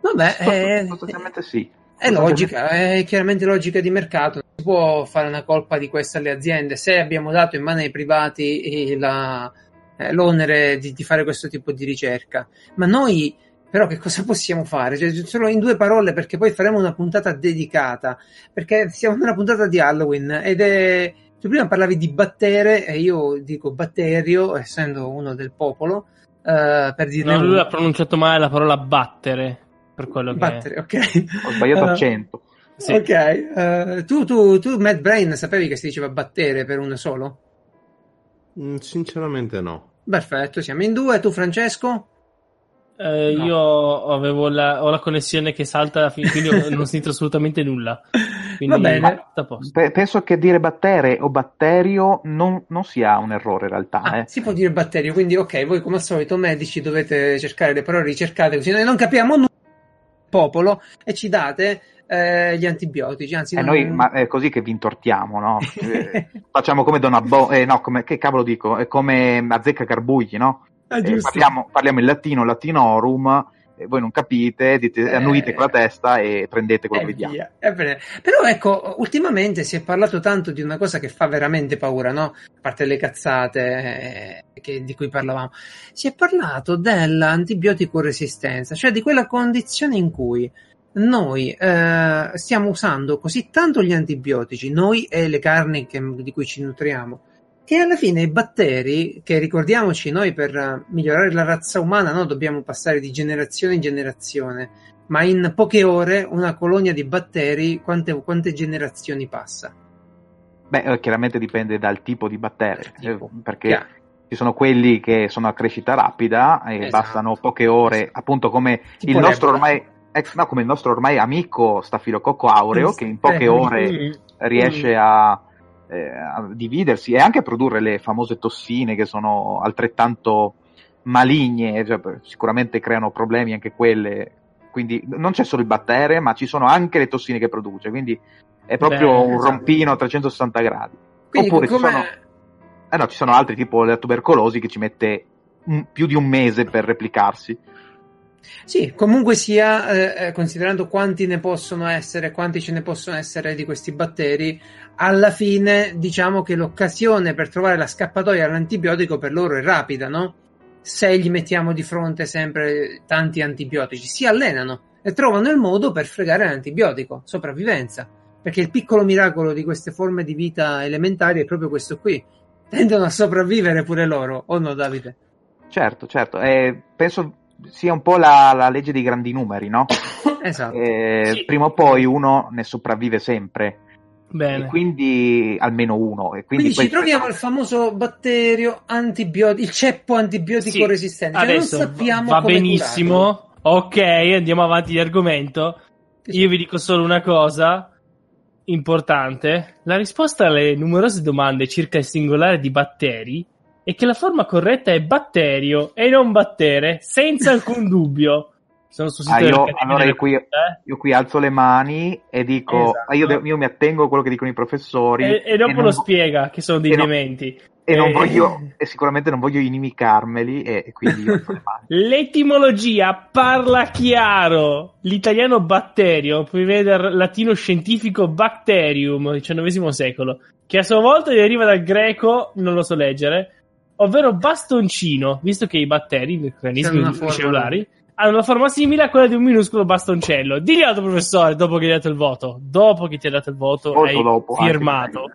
Vabbè, sostanzialmente sì. È logica, è chiaramente logica di mercato. Non si può fare una colpa di questo alle aziende. Se abbiamo dato in mano ai privati la, eh, l'onere di, di, fare questo tipo di ricerca. Ma noi, però, che cosa possiamo fare? Cioè, solo in due parole, perché poi faremo una puntata dedicata. Perché siamo in una puntata di Halloween ed è. Tu prima parlavi di battere e io dico batterio, essendo uno del popolo. Uh, per dire no, lui ha pronunciato male la parola battere. Per quello battere, che... ok. Ho sbagliato uh, accento. Sì. Ok, uh, tu, tu, tu, Matt Brain, sapevi che si diceva battere per uno solo? Mm, sinceramente no. Perfetto, siamo in due. Tu, Francesco? Eh, no. Io avevo la, ho la connessione che salta, quindi non sento assolutamente nulla. Quindi Va bene. Pe- penso che dire battere o batterio non, non sia un errore in realtà. Ah, eh. Si può dire batterio, quindi ok, voi come al solito medici dovete cercare le parole, ricercate così noi non capiamo nulla popolo e ci date eh, gli antibiotici. Anzi, eh, non... noi, ma è così che vi intortiamo, no? Eh, facciamo come Don Abbo, eh, no, come, che cavolo dico? È come Azzecca Carbugli, no? Ah, eh, parliamo, parliamo, in latino, latinorum, voi non capite, dite, eh, annuite con la testa e prendete quello che vediamo. Però ecco, ultimamente si è parlato tanto di una cosa che fa veramente paura, no? A parte le cazzate eh, che, di cui parlavamo. Si è parlato dell'antibiotico resistenza, cioè di quella condizione in cui noi eh, stiamo usando così tanto gli antibiotici, noi e le carni che, di cui ci nutriamo, che alla fine i batteri, che ricordiamoci noi per migliorare la razza umana, no, dobbiamo passare di generazione in generazione, ma in poche ore una colonia di batteri quante, quante generazioni passa? Beh, eh, chiaramente dipende dal tipo di batterio, tipo. Eh, perché Chiaro. ci sono quelli che sono a crescita rapida e esatto. bastano poche ore, appunto come tipo il nostro ormai ex, no, come il nostro ormai amico stafilococco aureo, che in poche ore riesce a, eh, a, dividersi e anche a produrre le famose tossine che sono altrettanto maligne, cioè, sicuramente creano problemi anche quelle. Quindi non c'è solo il battere, ma ci sono anche le tossine che produce, quindi è proprio Beh, un esatto. rompino a 360 gradi. Quindi, Oppure ci sono, eh no, ci sono altri, tipo la tubercolosi, che ci mette un, più di un mese per replicarsi. Sì, comunque sia, eh, eh, considerando quanti ne possono essere, quanti ce ne possono essere di questi batteri, alla fine diciamo che l'occasione per trovare la scappatoia all'antibiotico per loro è rapida, no? Se gli mettiamo di fronte sempre tanti antibiotici, si allenano e trovano il modo per fregare l'antibiotico, sopravvivenza. Perché il piccolo miracolo di queste forme di vita elementari è proprio questo qui. Tendono a sopravvivere pure loro, o no Davide? Certo, certo. Eh, penso sia un po' la, la, legge dei grandi numeri, no? esatto. Eh, sì. Prima o poi uno ne sopravvive sempre. Bene. E quindi almeno uno. E quindi, quindi ci troviamo il famoso batterio antibiotico, il ceppo antibiotico sì. resistente. Cioè Adesso non sappiamo va benissimo. Curarlo. Ok, andiamo avanti di argomento. Io vi dico solo una cosa importante. La risposta alle numerose domande circa il singolare di batteri e che la forma corretta è batterio e non battere, senza alcun dubbio. Sono sul sito ah, io, allora io qui, eh? io qui, alzo le mani e dico, esatto. io, io, mi attengo a quello che dicono i professori. E, e dopo e lo non... spiega che sono dei dementi. E, non eh. voglio, e sicuramente non voglio inimicarmeli e, e quindi L'etimologia parla chiaro. L'italiano batterio prevede dal latino scientifico bacterium, XIX secolo, che a sua volta deriva dal greco, non lo so leggere, ovvero bastoncino, visto che i batteri, i meccanismi cellulari, hanno una forma simile a quella di un minuscolo bastoncello. Digli al tuo professore dopo che ti ha dato il voto. Dopo che ti ha dato il voto, Molto hai dopo, firmato.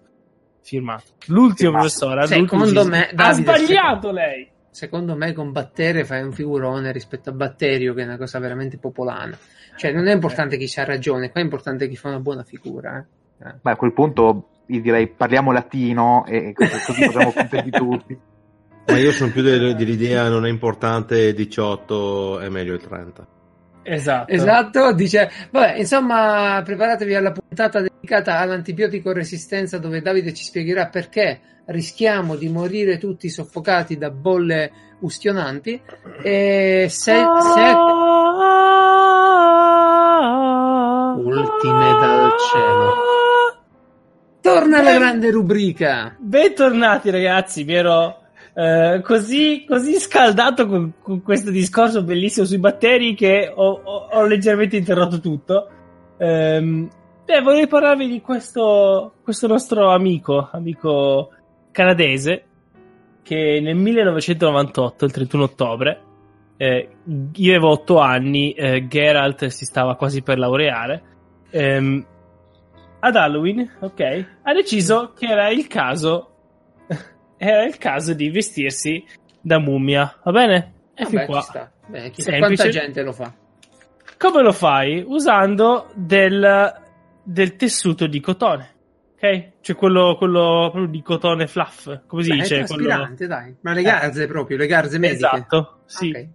Firmato. L'ultimo firmato. professore, secondo me, ha sbagliato lei. secondo me con Batterio fai un figurone rispetto a Batterio che è una cosa veramente popolana. Cioè non è importante chi c'ha ragione, qua è importante chi fa una buona figura. Eh. Beh, a quel punto io direi parliamo latino e così, così possiamo contenti tutti. Ma io sono più del- dell'idea non è importante il 18, è meglio il 30. Esatto. Esatto, dice, vabbè, insomma, preparatevi alla puntata dedicata all'antibiotico resistenza dove Davide ci spiegherà perché rischiamo di morire tutti soffocati da bolle ustionanti e se, se ultime dal cielo. Torna alla grande rubrica. Bentornati ragazzi, mi ero eh, così, così scaldato con, con questo discorso bellissimo sui batteri che ho, ho- ho leggermente interrotto tutto. Ehm, beh, vorrei parlarvi di questo, questo nostro amico, amico canadese, che nel 1998, il 31 ottobre, eh, io avevo 8 anni, eh, Geralt si stava quasi per laureare. ehm, ad Halloween, ok, ha deciso che era il caso era il caso di vestirsi da mummia, va bene? E fin Vabbè, qua. Beh, quanta gente lo fa. Come lo fai? Usando del, del tessuto di cotone, ok? Cioè quello, quello proprio di cotone fluff, come si Beh, dice? è Quello... dai. Ma le garze proprio, le garze mediche. Esatto, sì. Ok.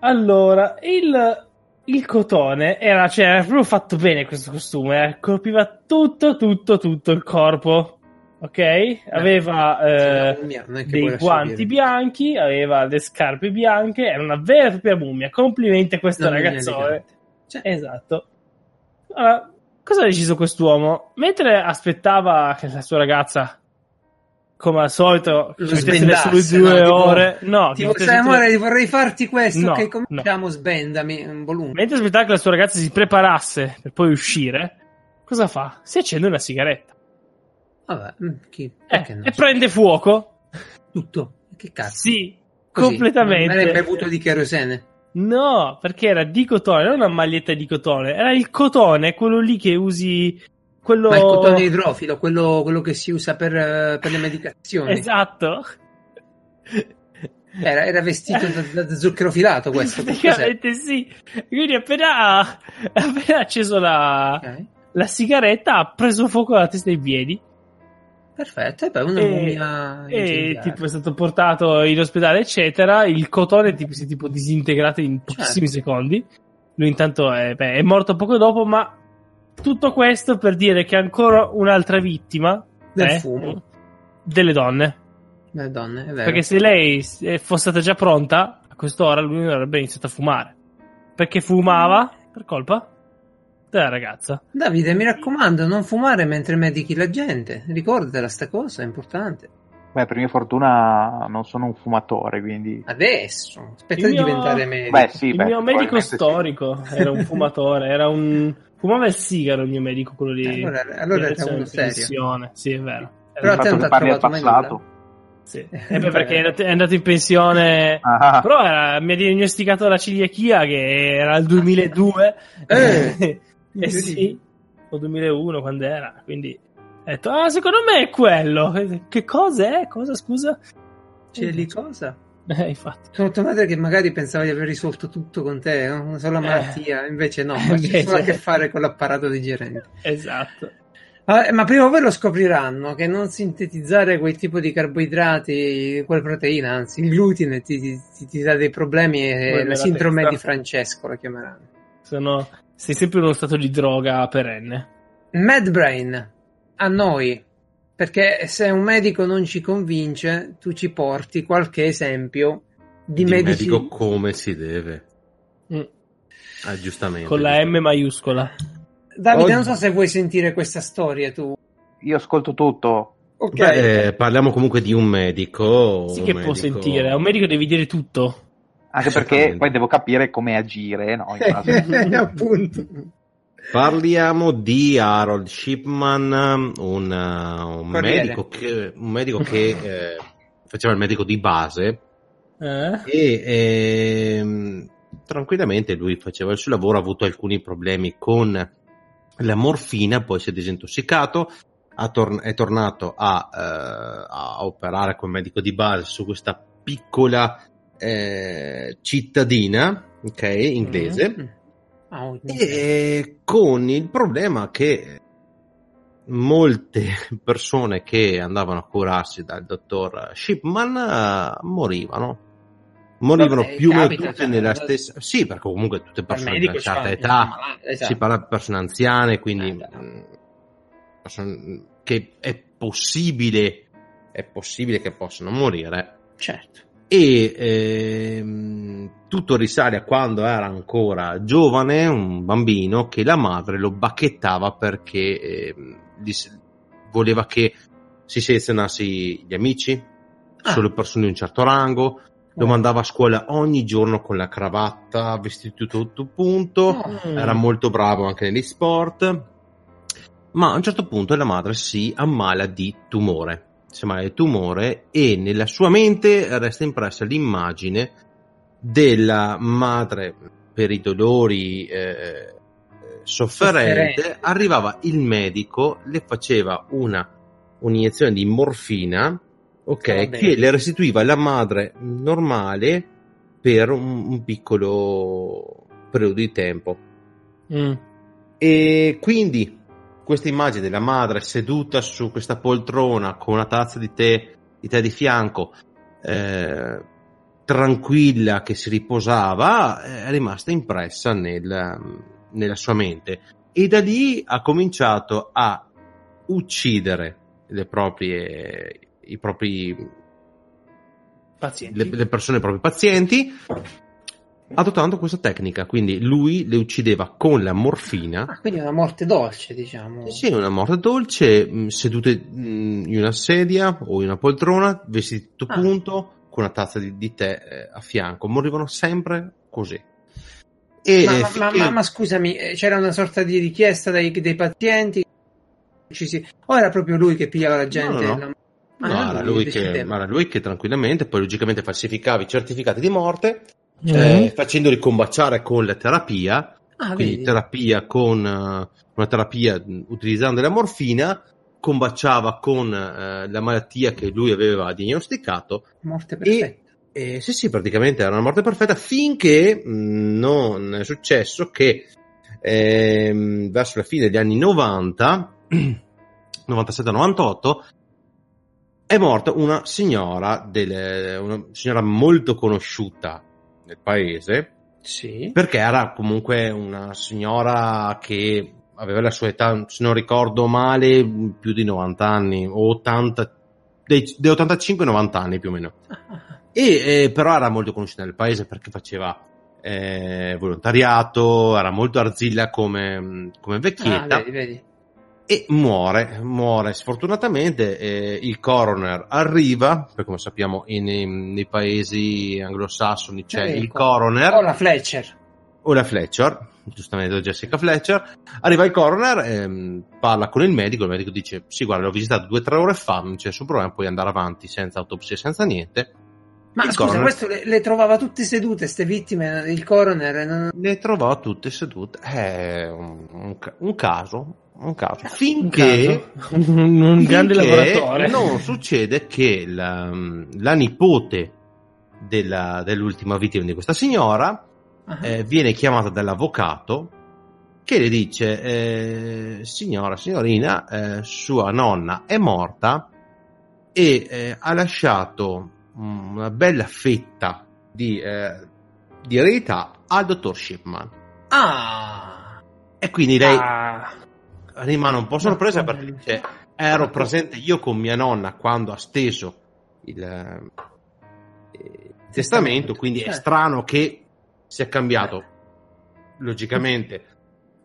Allora, il, il cotone era, cioè, era proprio fatto bene questo costume, eh. colpiva tutto, tutto, tutto il corpo. Ok? Aveva eh, mummia, che dei guanti dire. bianchi, aveva le scarpe bianche, era una vera e propria mummia. Complimenti a questo Una ragazzone. Cioè, Esatto. Allora, cosa ha deciso quest'uomo? Mentre aspettava che la sua ragazza, come al solito, ci mettesse sue due no? Tipo- ore, no, Tipo, che sai, amore, vorrei farti questo. No, ok, cominciamo, sbendami un volume. Mentre aspettava che la sua ragazza si preparasse per poi uscire, cosa fa? Si accende una sigaretta Vabbè, mm, chi? Eh, no? e prende fuoco. Tutto. Che cazzo? Sì, Così. completamente. Non è bevuto di kerosene. No, perché era di cotone, non una maglietta di cotone, era il cotone, quello lì che usi. Quello... Ma il cotone idrofilo, quello, quello che si usa per, eh, per le medicazioni. Esatto. Era, era vestito da, da zucchero filato questo. Praticamente sì. Quindi appena, appena acceso la, Ok. la sigaretta ha preso fuoco alla testa e ai piedi. Perfetto, e poi una E- mummia E tipo è stato portato in ospedale, eccetera. Il cotone tipo, si è tipo disintegrato in pochissimi Certo. secondi. Lui intanto è, beh, è morto poco dopo, ma tutto questo per dire che ancora un'altra vittima Del eh, fumo. delle donne. Le donne, è vero. Perché se lei fosse stata già pronta, a quest'ora lui non avrebbe iniziato a fumare. Perché fumava per colpa della ragazza. Davide, mi raccomando, non fumare mentre medichi la gente. Ricordatela sta cosa, è importante. Beh, per mia fortuna non sono un fumatore, quindi... Adesso, aspetta Il di mio- diventare medico. Beh, sì, il beh, mio medico probabilmente sì. storico era un fumatore, era un... fumava il sigaro il mio medico, quello lì. Allora, allora era è uno in serio. pensione. Sì, è vero. Però il fatto che parli al passato. Sì. Eh beh, perché è andato, è andato in pensione. Ah, Però era- mi ha diagnosticato la ciliachia che era il 2002. Eh, eh sì, o 2001 quando era. Quindi ho detto, ah, secondo me è quello. Che cosa è? Cosa, scusa? C'è lì cosa? Eh, infatti. Sono tua madre che magari pensava di aver risolto tutto con te, no? una sola Eh. malattia, invece no, Eh, ma c'è solo a invece- che fare con l'apparato digerente. Esatto. Ah, ma prima o poi lo scopriranno che non sintetizzare quel tipo di carboidrati, quella proteina, anzi il glutine ti, ti- ti- dà dei problemi e Vuoi la la sindrome testa. di Francesco la chiameranno. Sono... Sei sempre in uno stato di droga perenne. Mad Brain, a noi, perché se un medico non ci convince, tu ci porti qualche esempio di, Di medici... medico come si deve. Mm. Ah, giustamente. Con la M maiuscola. Davide, Oggi- non so se vuoi sentire questa storia tu. io ascolto tutto. Ok. Beh, eh, parliamo comunque di un medico. Sì un che può medico- sentire. A un medico devi dire tutto. Anche perché poi devo capire come agire, no? in base- Appunto. Parliamo di Harold Shipman, un, uh, un medico che, un medico che eh, faceva il medico di base Eh? e ehm, tranquillamente lui faceva il suo lavoro, ha avuto alcuni problemi con la morfina, poi si è disintossicato, ha tor- è tornato a, eh, a operare come medico di base su questa piccola eh, cittadina, ok, inglese, Mm. Ah, oh, e con il problema che molte persone che andavano a curarsi dal dottor Shipman eh, morivano. Morivano Vabbè, più o meno tutte cioè, nella non- stessa. Sì, perché comunque tutte persone di una certa età. esatto. Si parla di persone anziane, quindi Eh, già. mh, persone- che è possibile, è possibile che possano morire. Certo. E ehm, tutto risale a quando era ancora giovane, un bambino, che la madre lo bacchettava perché ehm, voleva che si selezionassi gli amici, Ah. solo persone di un certo rango. Lo mandava a scuola ogni giorno con la cravatta, vestito tutto punto Oh. era molto bravo anche negli sport, ma a un certo punto la madre si ammala di tumore. Di tumore e nella sua mente resta impressa l'immagine della madre per i dolori eh, sofferente. Sofferente. Arrivava il medico, le faceva una un'iniezione di morfina, ok, che le restituiva la madre normale per un, un piccolo periodo di tempo. Mm. E quindi questa immagine della madre seduta su questa poltrona con una tazza di tè di, tè di fianco, eh, tranquilla che si riposava, è rimasta impressa nel- nella sua mente. E da lì ha cominciato a uccidere le proprie, i propri Pazienti. le, le persone, i propri pazienti, adottando questa tecnica. Quindi lui le uccideva con la morfina. Ah, quindi una morte dolce, diciamo. Sì, una morte dolce, mh, sedute mh, in una sedia o in una poltrona, vestiti tutto Ah. punto, con una tazza di, di tè eh, a fianco. Morivano sempre così. E Ma, eh, ma- finché- ma- ma scusami, eh, c'era una sorta di richiesta dai, dei pazienti? O era proprio lui che pigliava la gente? No, no, no. La- No, Ah, era lui, che, decideva. era lui che tranquillamente, poi logicamente falsificava i certificati di morte, Mm. eh, facendoli combaciare con la terapia, Ah, quindi vedi? terapia con eh, una terapia utilizzando la morfina, combaciava con eh, la malattia che lui aveva diagnosticato. Morte perfetta. E sì, sì, praticamente era una morte perfetta finché mh, non è successo che ehm, verso la fine degli anni 90, 97-98, è morta una signora, del- una signora molto conosciuta nel paese, Sì. perché era comunque una signora che aveva la sua età, se non ricordo male, più di 90 anni, o 80, dei, dei 85-90 anni più o meno. E eh, però era molto conosciuta nel paese perché faceva eh, volontariato, era molto arzilla come, come Ah, vecchietta vedi, vedi. E muore, muore sfortunatamente. eh, il coroner arriva, perché come sappiamo in- in- nei paesi anglosassoni c'è Eh, il coroner O la Fletcher. o la Fletcher, giustamente Jessica Fletcher, arriva il coroner, ehm, parla con il medico, il medico dice sì guarda l'ho visitato due o tre ore fa, non c'è nessun problema, puoi andare avanti senza autopsia, senza niente. Ma Il scusa, coroner- questo le, le trovava tutte sedute, queste vittime, il coroner. non- Le trovò tutte sedute, è un, un un caso, un caso, Un finché... caso. un, un grande finché lavoratore. Non succede che la, la nipote della- dell'ultima vittima di questa signora Ah, eh, viene chiamata dall'avvocato che le dice eh, signora, signorina, eh, sua nonna è morta e eh, ha lasciato mm, una bella fetta di, eh, di eredità al dottor Shipman. Ah. E quindi lei Ah. Rimane un po' sorpresa perché dice, ero presente io con mia nonna quando ha steso il, eh, il testamento, quindi è Certo. strano che sia cambiato. Logicamente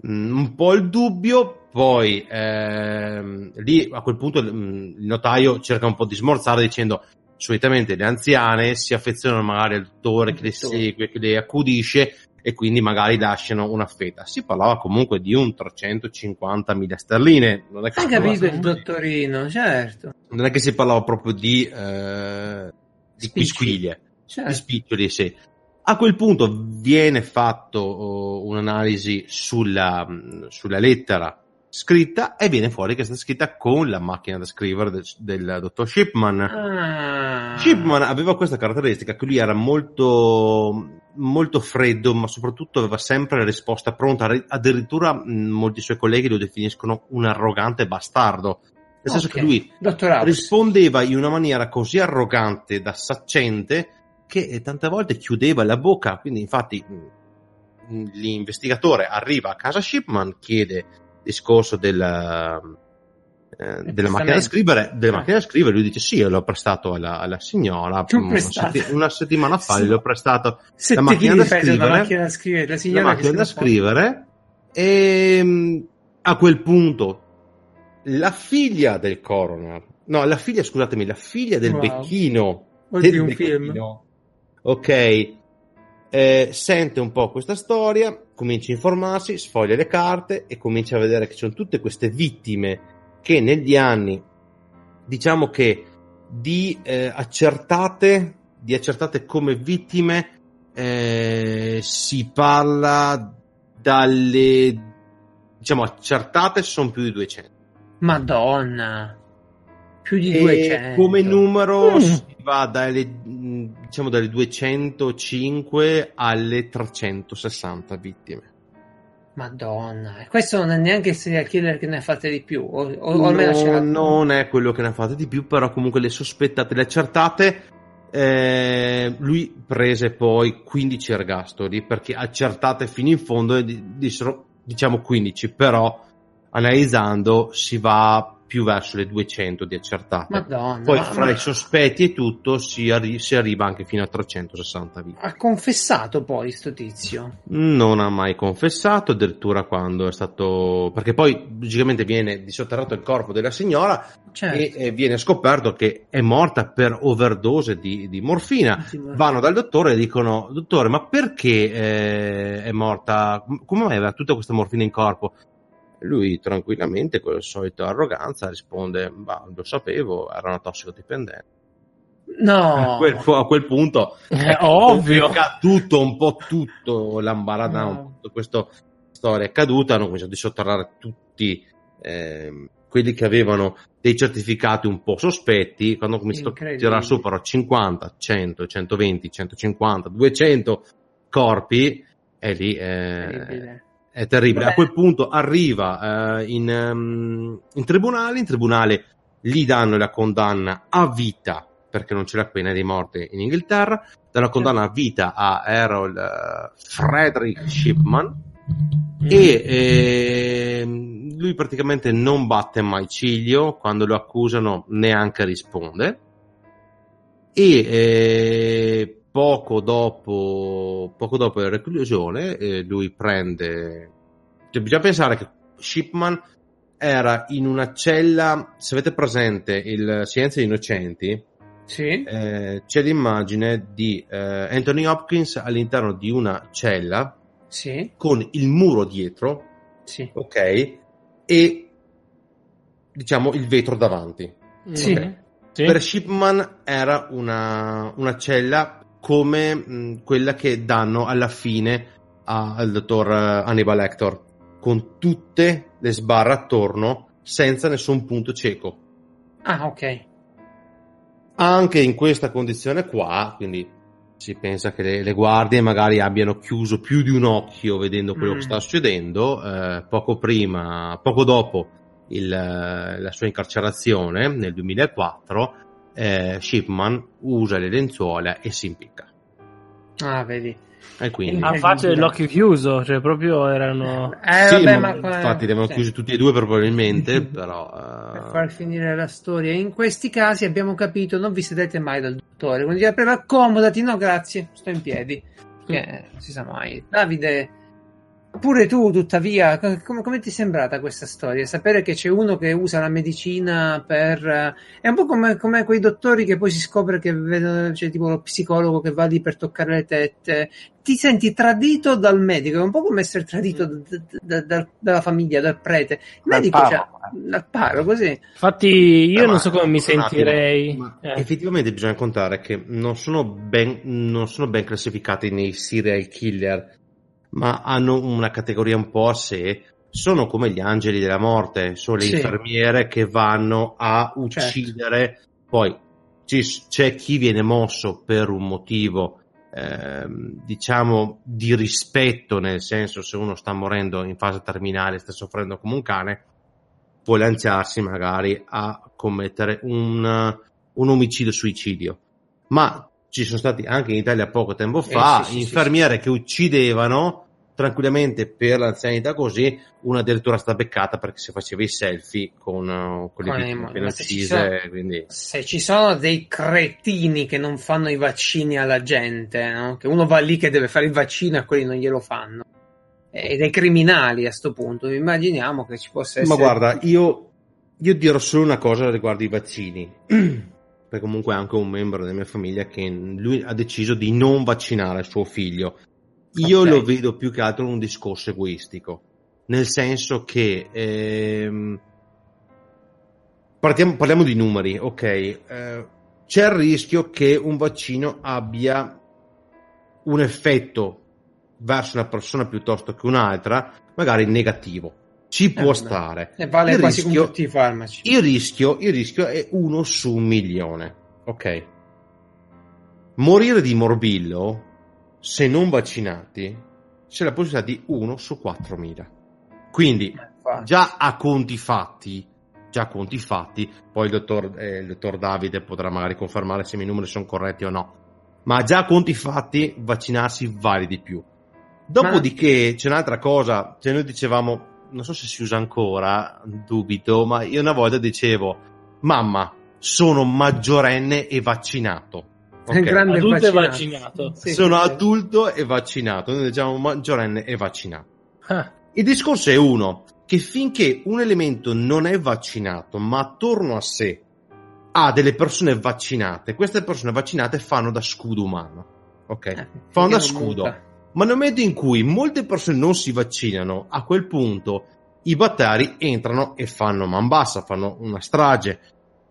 mh, un po' il dubbio, poi ehm, lì a quel punto mh, il notaio cerca un po' di smorzare dicendo solitamente le anziane si affezionano magari al dottore che le segue, che le accudisce e quindi magari lasciano una feta. Si parlava comunque di un 350.000 sterline, non è che, Hai si capito parlava- il dottorino, certo. non è che si parlava proprio di, eh, di quisquiglie di certo. spiccioli, sì. A quel punto viene fatto oh, un'analisi sulla, sulla lettera scritta e viene fuori che è stata scritta con la macchina da scrivere del, del dottor Shipman. Ah. Shipman aveva questa caratteristica che lui era molto, molto freddo, ma soprattutto aveva sempre la risposta pronta. Addirittura molti suoi colleghi lo definiscono un arrogante bastardo. Nel senso che lui rispondeva in una maniera così arrogante da saccente che eh, tante volte chiudeva la bocca. Quindi, infatti, l'investigatore arriva a casa Shipman, chiede il discorso della, eh, della macchina da scrivere, della Ah. macchina da scrivere, lui dice sì, l'ho prestato alla, alla signora una, setti- una settimana fa, Sì. gli ho prestato Sette macchina chili da scrivere. la macchina da scrivere, la la signora macchina che da se scrivere e mh, a quel punto la figlia del coroner, no, la figlia, scusatemi, la figlia del Wow. becchino, del un becchino, ok, eh, sente un po' questa storia, comincia a informarsi, sfoglia le carte e comincia a vedere che ci sono tutte queste vittime che negli anni, diciamo che di eh, accertate, di accertate come vittime, eh, si parla dalle, diciamo, accertate sono più di 200. Madonna. Più di E 200. come numero Mm. si va dalle, diciamo, dalle 205 alle 360 vittime. Madonna. E questo non è neanche il serial killer che ne ha fatte di più. O, o- almeno No, c'era- non è quello che ne ha fatte di più, però comunque le sospettate, le accertate, eh, lui prese poi 15 ergastoli perché accertate fino in fondo e di- dissero diciamo 15, però analizzando si va più verso le 200 di accertate. Madonna. Poi fra ma- i sospetti e tutto si, arri- si arriva anche fino a 360 vittime. Ha confessato poi sto tizio. Non ha mai confessato, addirittura quando è stato. perché poi logicamente viene dissotterrato il corpo della signora Certo. e, e viene scoperto che è morta per overdose di, di morfina. Ultimo- Vanno dal dottore e dicono: Dottore, ma perché eh, è morta? Come mai aveva tutta questa morfina in corpo? Lui tranquillamente, con la solita arroganza, risponde: Ma lo sapevo, era una tossicodipendente. No. A, quel, a quel punto È ovvio. caduto un po' tutto l'ambaradà, No. tutta questa storia è accaduta, hanno cominciato a sotterrare tutti ehm, quelli che avevano dei certificati un po' sospetti, quando hanno cominciato a tirare su però 50, 100, 120, 150, 200 corpi, e lì eh. È terribile. Vabbè. A quel punto arriva eh, in, ehm, in tribunale, in tribunale gli danno la condanna a vita perché non c'è la pena di morte in Inghilterra, danno la condanna a vita a Harold eh, Frederick Shipman e ehm, lui praticamente non batte mai ciglio, quando lo accusano neanche risponde e eh, poco dopo poco dopo la reclusione eh, lui prende cioè, bisogna pensare che Shipman era in una cella se avete presente il Silenzio degli Innocenti Sì. eh, c'è l'immagine di eh, Anthony Hopkins all'interno di una cella Sì. con il muro dietro Sì. ok e diciamo il vetro davanti Sì. Ok. Sì. per Shipman era una, una cella come mh, quella che danno alla fine a- al dottor eh, Hannibal Lecter, con tutte le sbarre attorno, senza nessun punto cieco. Ah, ok. Anche in questa condizione qua, quindi si pensa che le, le guardie magari abbiano chiuso più di un occhio vedendo quello Mm. che sta succedendo, eh, poco prima, poco dopo il, eh, la sua incarcerazione nel 2004, eh, Shipman usa le lenzuola e si impicca. Ah, vedi. E quindi... A faccia dell'occhio chiuso, cioè proprio erano... Eh, Sì, vabbè, ma ma infatti li avevano sì. chiusi tutti e due probabilmente, però... Per eh, far finire la storia, in questi casi abbiamo capito, non vi sedete mai dal dottore, quindi prima accomodati, no grazie, sto in piedi, che non si sa mai. Davide, pure tu tuttavia, co- come, come ti è sembrata questa storia? Sapere che c'è uno che usa la medicina per... eh, è un po' come, come quei dottori che poi si scopre che vedono, c'è tipo lo psicologo che va lì per toccare le tette, ti senti tradito dal medico, è un po' come essere tradito da- da- da- dalla famiglia, dal prete. Il Dal medico, cioè, parroco, eh. dal parroco, così. Infatti io Eh, non ma- so come mi sentirei... Eh. Effettivamente bisogna contare che non sono, ben, non sono ben classificati nei serial killer, ma hanno una categoria un po' a sé. Sono come gli angeli della morte, sono le Sì. infermiere che vanno a uccidere. Poi ci- c'è chi viene mosso per un motivo ehm, diciamo di rispetto nel senso se uno sta morendo in fase terminale sta soffrendo come un cane può lanciarsi magari a commettere un, un omicidio suicidio ma ci sono stati anche in Italia poco tempo fa Eh, sì, sì, sì, infermiere che uccidevano tranquillamente per l'anzianità così una addirittura sta beccata perché si faceva i selfie con, uh, con le appena ma se ci uccise sono- quindi Se ci sono dei cretini che non fanno i vaccini alla gente, no? che uno va lì che deve fare il vaccino e quelli non glielo fanno, e dei criminali a sto punto, immaginiamo che ci possa essere... Ma guarda, io, io dirò solo una cosa riguardo i vaccini. Perché comunque è anche un membro della mia famiglia che lui ha deciso di non vaccinare suo figlio. Io Ok. lo vedo più che altro un discorso egoistico. Nel senso che ehm, partiamo- parliamo di numeri, ok? Eh, c'è il rischio che un vaccino abbia un effetto verso una persona piuttosto che un'altra, magari negativo. Ci può vabbè. stare. E vale il quasi rischio- con tutti i farmaci. Il rischio, il rischio è uno su un milione, ok? Morire di morbillo, se non vaccinati, c'è la possibilità di uno su 4.000. Quindi, Infatti. già a conti fatti, già a conti fatti, poi il dottor, eh, il dottor Davide potrà magari confermare se i miei numeri sono corretti o no, ma già a conti fatti vaccinarsi vale di più. Dopodiché c'è un'altra cosa, cioè noi dicevamo, non so se si usa ancora, dubito, ma io una volta dicevo, mamma, sono maggiorenne e vaccinato. È Ok? grande Adulto e vaccinato. vaccinato. Sì, sono sì, adulto e vaccinato, noi diciamo maggiorenne e vaccinato. Ah, Il discorso è uno, che finché un elemento non è vaccinato, ma attorno a sé ha delle persone vaccinate, queste persone vaccinate fanno da scudo umano. Ok? Eh, fanno da scudo. muta. Ma nel momento in cui molte persone non si vaccinano, a quel punto i batteri entrano e fanno man bassa, fanno una strage,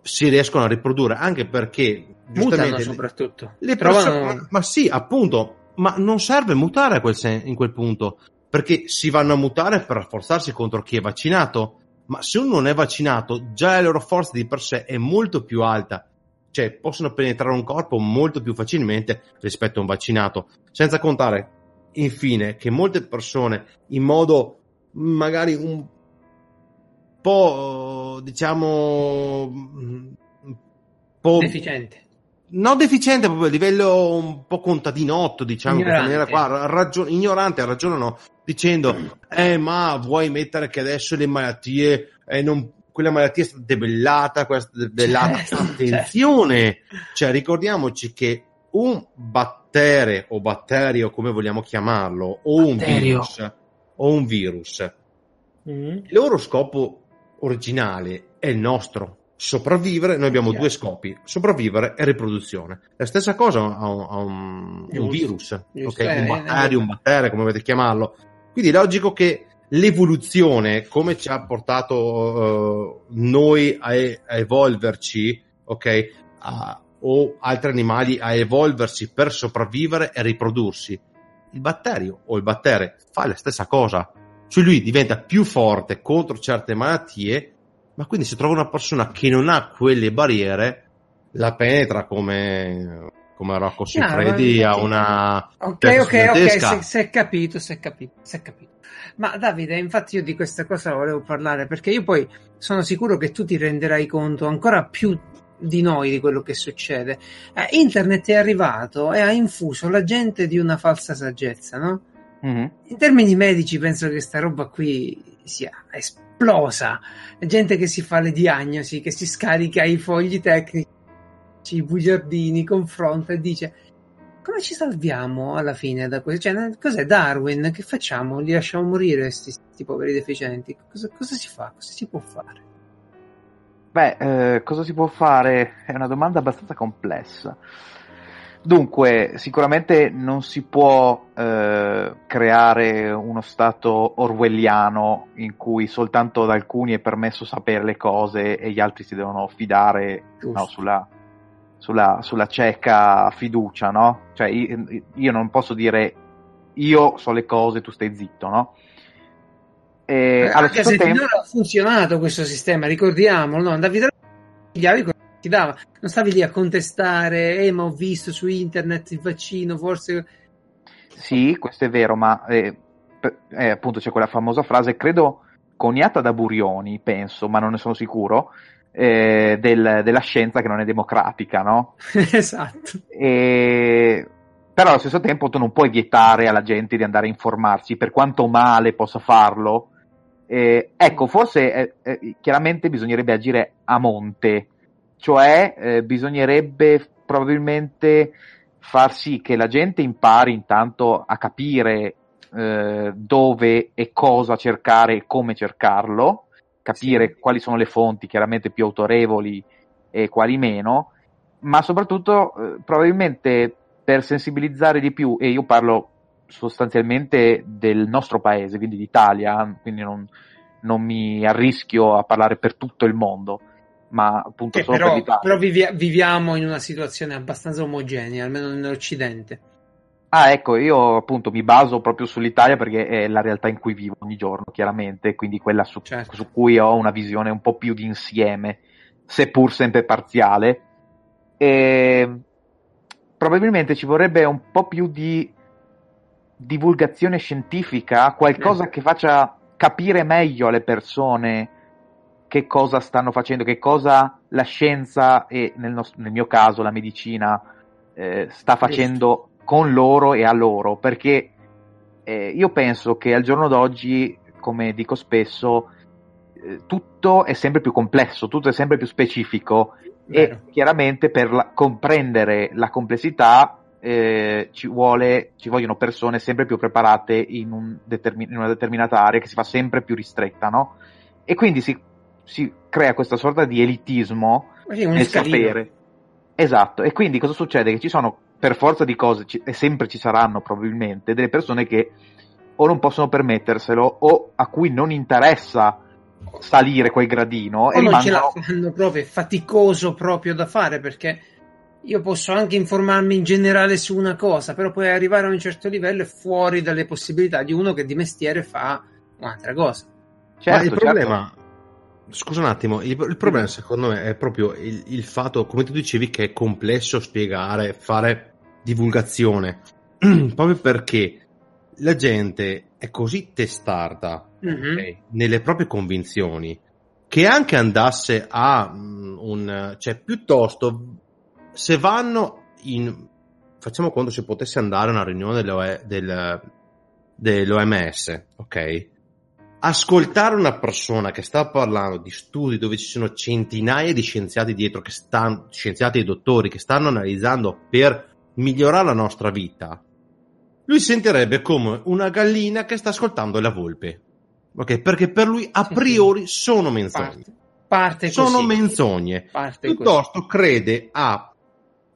si riescono a riprodurre, anche perché Mutano soprattutto. le Trovano- persone, ma, ma sì, appunto, ma non serve mutare quel sen- in quel punto, perché si vanno a mutare per rafforzarsi contro chi è vaccinato, ma se uno non è vaccinato, già la loro forza di per sé è molto più alta, cioè possono penetrare un corpo molto più facilmente rispetto a un vaccinato, senza contare, infine, che molte persone in modo magari un po', diciamo, un po' deficiente. non deficiente proprio a livello un po' contadinotto, diciamo, in questa Ignorante. maniera qua, ragion- ignorante, ragionano dicendo, eh, ma vuoi mettere che adesso le malattie, eh, non, quella malattia è stata debellata, questa debellata. Certo, Attenzione! Cioè, ricordiamoci che un battere o batterio, come vogliamo chiamarlo, o un Batterio. virus, o un virus, mm. il loro scopo originale è il nostro. Sopravvivere, noi abbiamo Chiaro. due scopi, sopravvivere e riproduzione. La stessa cosa ha un, ha un- un virus, Giusto, ok? eh, un eh, batterio, eh. un battere, come volete chiamarlo. Quindi è logico che l'evoluzione, come ci ha portato eh, noi a, a evolverci, ok? A- o altri animali a evolversi per sopravvivere e riprodursi, il batterio o il battere fa la stessa cosa. Cioè lui diventa più forte contro certe malattie, ma quindi se trova una persona che non ha quelle barriere, la penetra come, come Rocco Siffredi ma- a una... Ok, ok, ok, si è capito, si è capito, si è capito. Ma Davide, infatti io di questa cosa volevo parlare perché io poi sono sicuro che tu ti renderai conto ancora più di noi di quello che succede. Eh, internet è arrivato e ha infuso la gente di una falsa saggezza, no? Mhm. In termini medici penso che sta roba qui sia esplosa. Gente che si fa le diagnosi, che si scarica i fogli tecnici, i bugiardini, confronta e dice come ci salviamo alla fine da questo? Cioè, cos'è Darwin? Che facciamo? Li lasciamo morire questi poveri deficienti? Cosa, cosa si fa? Cosa si può fare? Beh, eh, cosa si può fare? È una domanda abbastanza complessa. Dunque, sicuramente non si può eh, creare uno stato orwelliano in cui soltanto ad alcuni è permesso sapere le cose e gli altri si devono fidare no, sulla, sulla, sulla cieca fiducia, no? Cioè, io, io non posso dire io so le cose, tu stai zitto, no? E allo Anche se tempo... finora ha funzionato questo sistema, ricordiamolo, no? Andavi da gli altri ti dava. Non stavi lì a contestare, eh, ma ho visto su internet il vaccino, forse... Sì, questo è vero, ma eh, eh, appunto c'è quella famosa frase, credo coniata da Burioni, penso, ma non ne sono sicuro, eh, del, della scienza che non è democratica, no? esatto. E... Però allo stesso tempo tu non puoi vietare alla gente di andare a informarsi, per quanto male possa farlo. Eh, ecco, forse eh, eh, chiaramente bisognerebbe agire a monte, cioè eh, bisognerebbe probabilmente far sì che la gente impari intanto a capire eh, dove e cosa cercare e come cercarlo, capire sì. quali sono le fonti chiaramente più autorevoli e quali meno, ma soprattutto probabilmente per sensibilizzare di più, e io parlo sostanzialmente del nostro paese, quindi d'Italia, quindi non, non mi arrischio a parlare per tutto il mondo, ma appunto che solo però, per l'Italia. Però vivi- viviamo in una situazione abbastanza omogenea, almeno nell'Occidente. Ah, ecco, io appunto mi baso proprio sull'Italia perché è la realtà in cui vivo ogni giorno, chiaramente, quindi quella su, certo. su cui ho una visione un po' più di insieme, seppur sempre parziale. E probabilmente ci vorrebbe un po' più di divulgazione scientifica, qualcosa che faccia capire meglio alle persone che cosa stanno facendo, che cosa la scienza e nel, nostro, nel mio caso la medicina eh, sta facendo con loro e a loro, perché eh, io penso che al giorno d'oggi, come dico spesso, eh, tutto è sempre più complesso, tutto è sempre più specifico. Vero. e chiaramente per la, comprendere la complessità eh, ci, vuole, ci, vogliono persone sempre più preparate in, un determin- in, una determinata area che si fa sempre più ristretta, no? E quindi si, si crea questa sorta di elitismo nel sapere. Esatto, e quindi cosa succede? Che ci sono per forza di cose, e sempre ci saranno probabilmente, delle persone che o non possono permetterselo o a cui non interessa salire quel gradino o e non rimangono... ce la fanno proprio, è faticoso proprio da fare perché io posso anche informarmi in generale su una cosa, però poi arrivare a un certo livello è fuori dalle possibilità di uno che di mestiere fa un'altra cosa. Certo, Ma il certo. problema, scusa un attimo, il, il problema secondo me è proprio il, il, fatto, come tu dicevi, che è complesso spiegare, fare divulgazione, proprio perché la gente è così testarda mm-hmm. okay, nelle proprie convinzioni che anche andasse a um, un... cioè piuttosto se vanno in... facciamo conto se potesse andare a una riunione dell'OE, del, dell'OMS, ok? Ascoltare una persona che sta parlando di studi dove ci sono centinaia di scienziati dietro, che stanno, scienziati e dottori che stanno analizzando per migliorare la nostra vita, lui sentirebbe come una gallina che sta ascoltando la volpe. Ok? Perché per lui a priori sono menzogne. Parte, parte sono menzogne. Parte Piuttosto così. crede a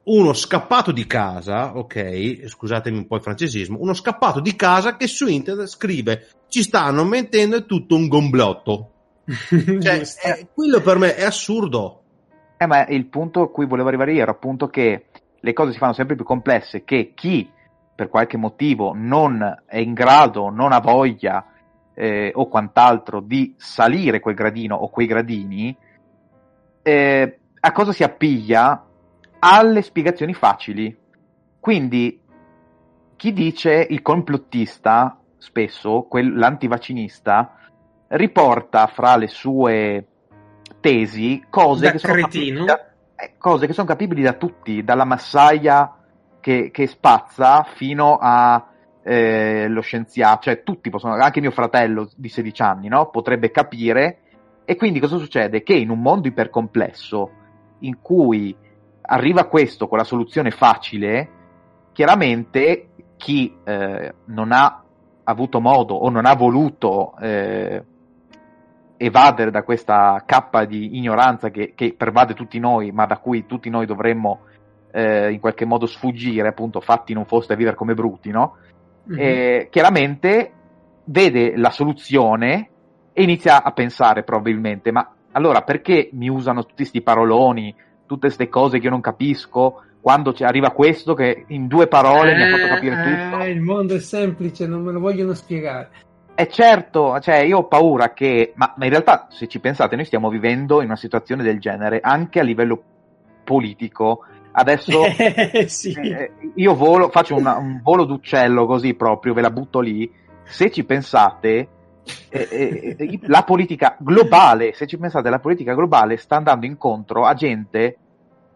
uno scappato di casa, ok, scusatemi un po' il francesismo, uno scappato di casa che su internet scrive ci stanno mentendo è tutto un gomblotto. cioè, è, quello per me è assurdo. Eh, ma il punto a cui volevo arrivare io era appunto che le cose si fanno sempre più complesse, che chi per qualche motivo non è in grado, non ha voglia eh, o quant'altro di salire quel gradino o quei gradini, eh, a cosa si appiglia? Alle spiegazioni facili. Quindi chi dice il complottista, spesso quel, l'antivaccinista, riporta fra le sue tesi cose che. Da, eh, cose che sono capibili da tutti, dalla massaia che, che spazza fino a eh, lo scienziato, cioè tutti possono, anche mio fratello di 16 anni, no? potrebbe capire. E quindi cosa succede? Che in un mondo ipercomplesso, in cui arriva questo con la soluzione facile, chiaramente chi eh, non ha avuto modo o non ha voluto eh, evadere da questa cappa di ignoranza che, che, pervade tutti noi, ma da cui tutti noi dovremmo eh, in qualche modo sfuggire, appunto, fatti non foste a vivere come bruti, no? Mm-hmm. Chiaramente vede la soluzione e inizia a pensare probabilmente, ma allora perché mi usano tutti questi paroloni, tutte queste cose che io non capisco? Quando arriva questo che in due parole eh, mi ha fatto capire eh, tutto. Il mondo è semplice, non me lo vogliono spiegare. E certo, cioè io ho paura che, ma, ma, in realtà se ci pensate noi stiamo vivendo in una situazione del genere anche a livello politico. Adesso sì. eh, io volo, faccio una- un volo d'uccello così proprio, ve la butto lì. Se ci pensate, eh, eh, eh, la politica globale, se ci pensate, la politica globale sta andando incontro a gente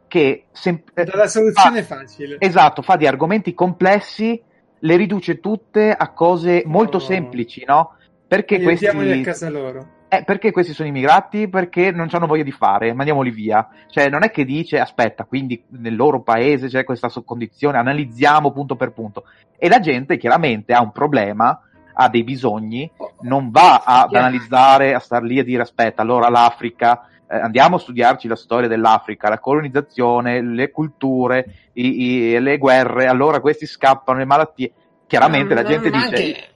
che sem- eh, Dalla soluzione fa- facile. Esatto, fa di argomenti complessi, le riduce tutte a cose molto No. semplici, no? Perché questi, a casa loro. eh, perché questi sono immigrati? Perché non hanno voglia di fare, mandiamoli via. Cioè, non è che dice, aspetta, quindi nel loro paese c'è questa condizione, analizziamo punto per punto. E la gente chiaramente ha un problema, ha dei bisogni, non va ad Chiaro. analizzare, a star lì a dire, aspetta, allora l'Africa, eh, andiamo a studiarci la storia dell'Africa, la colonizzazione, le culture, i- i- le guerre, allora questi scappano, le malattie. Chiaramente No, la gente dice... anche-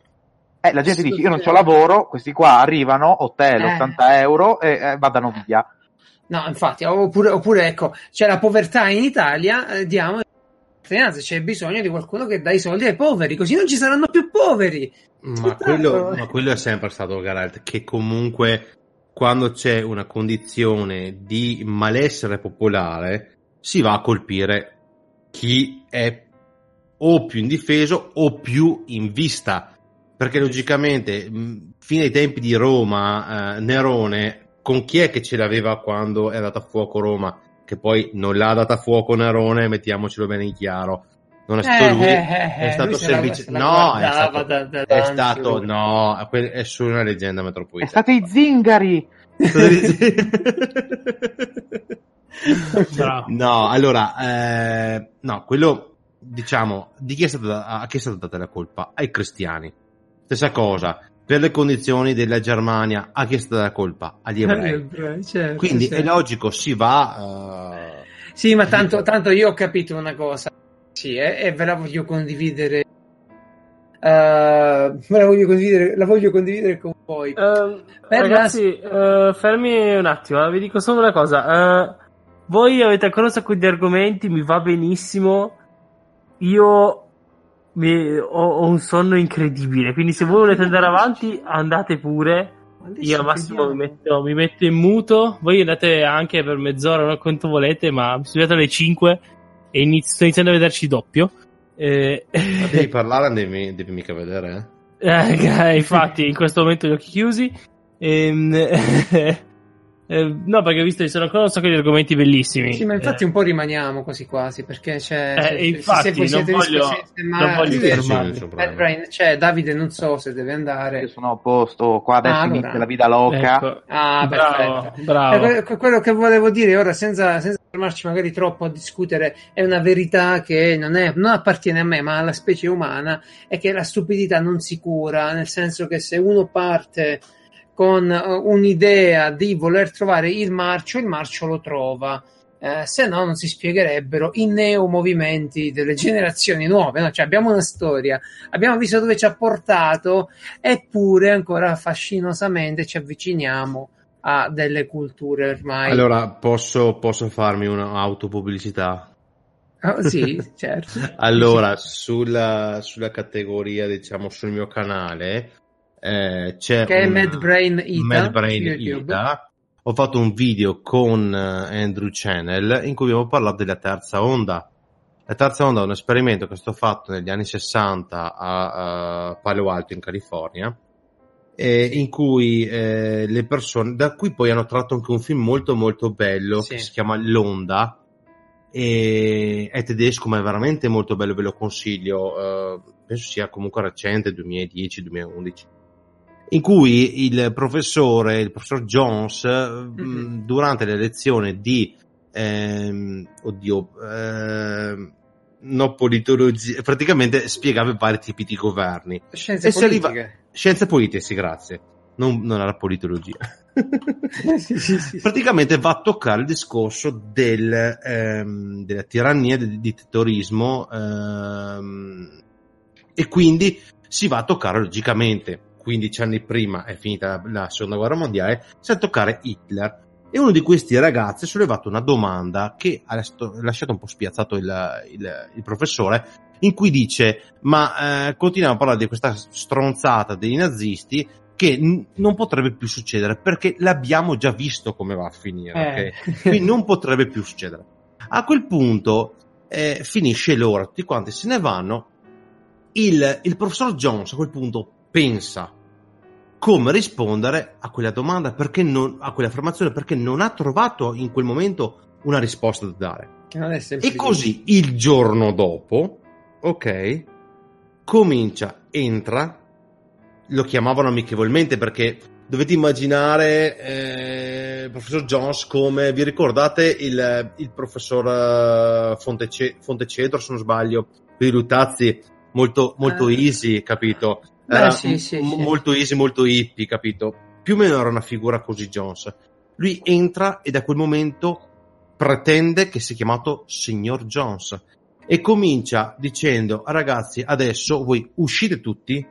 Eh, la gente dice: Io non ho lavoro, questi qua arrivano, hotel, Eh. 80 euro e vadano via. No, infatti, oppure, oppure ecco, c'è la povertà in Italia, eh, diamo cittadinanza, c'è bisogno di qualcuno che dà i soldi ai poveri, così non ci saranno più poveri. Ma quello, ma quello è sempre stato Garalt, che comunque quando c'è una condizione di malessere popolare si va a colpire chi è o più indifeso o più in vista. Perché logicamente, mh, fino ai tempi di Roma, eh, Nerone, con chi è che ce l'aveva quando è andata a fuoco Roma? Che poi non l'ha data a fuoco Nerone, mettiamocelo bene in chiaro. Non è stato Eh, lui, eh, eh, è stato lui se la- servizio. se la No, è stato, da- da è stato no, è solo una leggenda È metropolitana. stato i zingari. No, allora, eh, no, quello, diciamo, di chi è stata, a chi è stata data la colpa? Ai cristiani. Stessa cosa, per le condizioni della Germania, a chi è stata la colpa? Agli ebrei. Certo, Quindi certo. è logico, si va... eh, Sì, ma tanto, tanto io ho capito una cosa, sì, eh, e ve la voglio condividere. me la voglio condividere, la voglio condividere con voi. Per ragazzi, eh, fermi un attimo, vi dico solo una cosa. voi avete ancora un sacco di argomenti, mi va benissimo. Io mi- ho, ho un sonno incredibile, quindi se voi volete andare avanti, andate pure. Io al massimo mi metto, mi metto in muto. Voi andate anche per mezz'ora, no? quanto volete, ma mi sono alle 5 e inizio, sto iniziando a vederci doppio. Eh, ma devi parlare, non devi, devi mica vedere, eh? eh, infatti, in questo momento gli occhi chiusi. Ehm, eh, no, perché ho visto che ci sono ancora un sacco di argomenti bellissimi. Sì, ma infatti Eh, un po' rimaniamo quasi quasi, perché c'è... Eh, se- infatti, se non voglio- se- non ma- voglio fermarmi. cioè Davide non so se deve andare. Io sono a posto, qua adesso Ah, inizia la vita loca. ecco. Ah, bravo, perfetto. bravo. Eh, que- quello che volevo dire ora, senza, senza fermarci magari troppo a discutere, è una verità che non, è, non appartiene a me, ma alla specie umana, è che la stupidità non si cura, nel senso che se uno parte con eh, un'idea di voler trovare il marcio, il marcio lo trova. Eh, se no non si spiegherebbero i neomovimenti delle generazioni nuove. no? Cioè, abbiamo una storia, abbiamo visto dove ci ha portato, eppure ancora fascinosamente ci avviciniamo a delle culture ormai. Allora, posso, posso farmi un'autopubblicità? Ah, sì, certo. Allora, sulla, sulla categoria, diciamo, sul mio canale, eh, c'è Che è Mad Brain Ita Mad Brain. Ita. Ho fatto un video con eh, Andrew Channel in cui abbiamo parlato della terza onda. La terza onda è un esperimento che è stato fatto negli anni 60 a, a Palo Alto in California, eh, in cui eh, le persone, da cui poi hanno tratto anche un film molto molto bello Sì. che si chiama L'Onda, e è tedesco ma è veramente molto bello, ve lo consiglio, eh, penso sia comunque recente, 2010-2011 in cui il professore, il professor Jones, mh, Mhm. durante le lezioni di, ehm, oddio, ehm, no politologia, praticamente spiegava i vari tipi di governi. Scienze E se arriva- politiche. Scienze politiche, sì, grazie. Non, non era politologia. sì, sì, sì. praticamente va a toccare il discorso del, ehm, della tirannia, del dittatorismo ehm, e quindi si va a toccare logicamente 15 anni prima è finita la, la seconda guerra mondiale si va a toccare Hitler e uno di questi ragazzi ha sollevato una domanda che ha lasciato, un po' spiazzato il, il- il professore in cui dice ma eh, continuiamo a parlare di questa stronzata dei nazisti che n- non potrebbe più succedere perché l'abbiamo già visto come va a finire Eh. ok? quindi non potrebbe più succedere A quel punto eh, finisce l'ora, tutti quanti se ne vanno. Il, il professor Jones a quel punto pensa come rispondere a quella domanda, perché non, a quell'affermazione, perché non ha trovato in quel momento una risposta da dare. E così il giorno dopo, ok, comincia, entra, lo chiamavano amichevolmente perché dovete immaginare eh, il professor Jones come vi ricordate il, il professor uh, Fonte, Fontecedro se non sbaglio per i Lutazzi molto, molto uh, easy capito Beh, sì, sì, m- sì. molto easy molto hippie capito più o meno era una figura così Jones lui entra e da quel momento pretende che sia chiamato signor Jones e comincia dicendo ragazzi adesso voi uscite tutti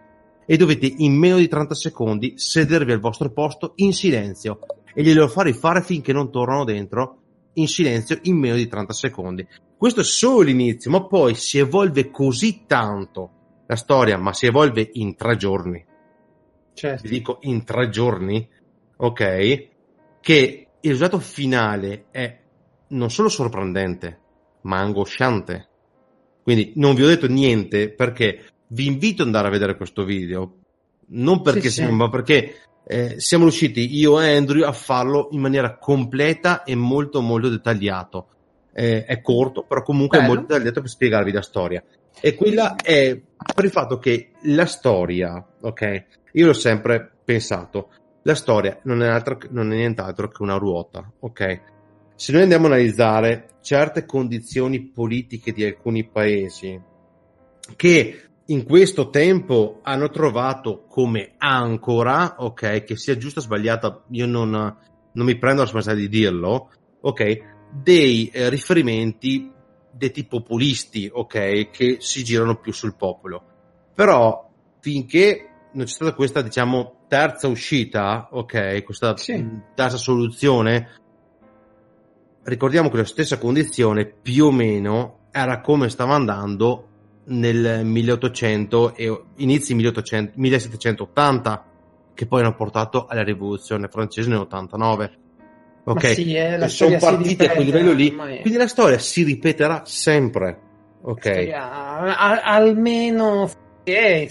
e dovete in meno di 30 secondi sedervi al vostro posto in silenzio e glielo fa rifare finché non tornano dentro in silenzio in meno di 30 secondi. Questo è solo l'inizio, ma poi si evolve così tanto la storia, ma si evolve in tre giorni. Certo. Vi dico in tre giorni, ok? Che il risultato finale è non solo sorprendente, ma angosciante. Quindi non vi ho detto niente perché vi invito ad andare a vedere questo video. Non perché sì, siamo, sì. ma perché eh, siamo riusciti io e Andrew a farlo in maniera completa e molto molto dettagliato. Eh, è corto, però comunque Bello. è molto dettagliato per spiegarvi la storia. E quella è per il fatto che la storia, ok? Io l'ho sempre pensato, la storia non è, altro, non è nient'altro che una ruota, ok? Se noi andiamo a analizzare certe condizioni politiche di alcuni paesi che in questo tempo hanno trovato come ancora, ok, che sia giusta o sbagliata, io non, non mi prendo la responsabilità di dirlo, ok, dei eh, riferimenti dei tipo populisti, ok, che si girano più sul popolo. Però finché non c'è stata questa, diciamo, terza uscita, ok, questa sì. terza soluzione, ricordiamo che la stessa condizione più o meno era come stava andando nel 1800 e inizi 1800, 1780 che poi hanno portato alla rivoluzione francese nel 89 ok sì, eh, sono partiti a quel livello lì quindi la storia si ripeterà sempre ok storia, a, almeno eh,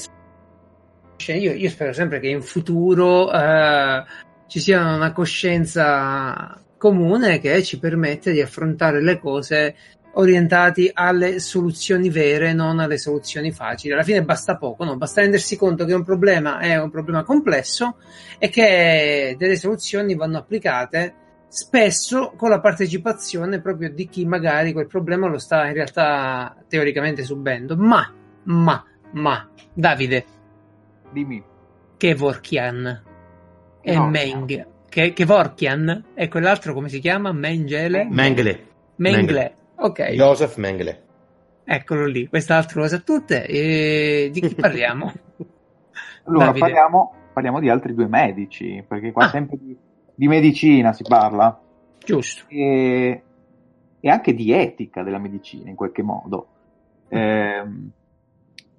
io, io, spero sempre che in futuro eh, ci sia una coscienza comune che ci permette di affrontare le cose orientati alle soluzioni vere, non alle soluzioni facili. Alla fine basta poco, no? basta rendersi conto che un problema è un problema complesso e che delle soluzioni vanno applicate spesso con la partecipazione proprio di chi magari quel problema lo sta in realtà teoricamente subendo. Ma, ma, ma, Davide, dimmi. Kevorkian e no, Meng. Che, Kevorkian e quell'altro come si chiama? Mengele? Mengele. Mengle. Ok. Joseph Mengele. Eccolo lì, quest'altro lo sa tutte. E di chi parliamo? allora, parliamo, parliamo, di altri due medici, perché qua ah. sempre di, di, medicina si parla. Giusto. E, e, anche di etica della medicina, in qualche modo. Eh,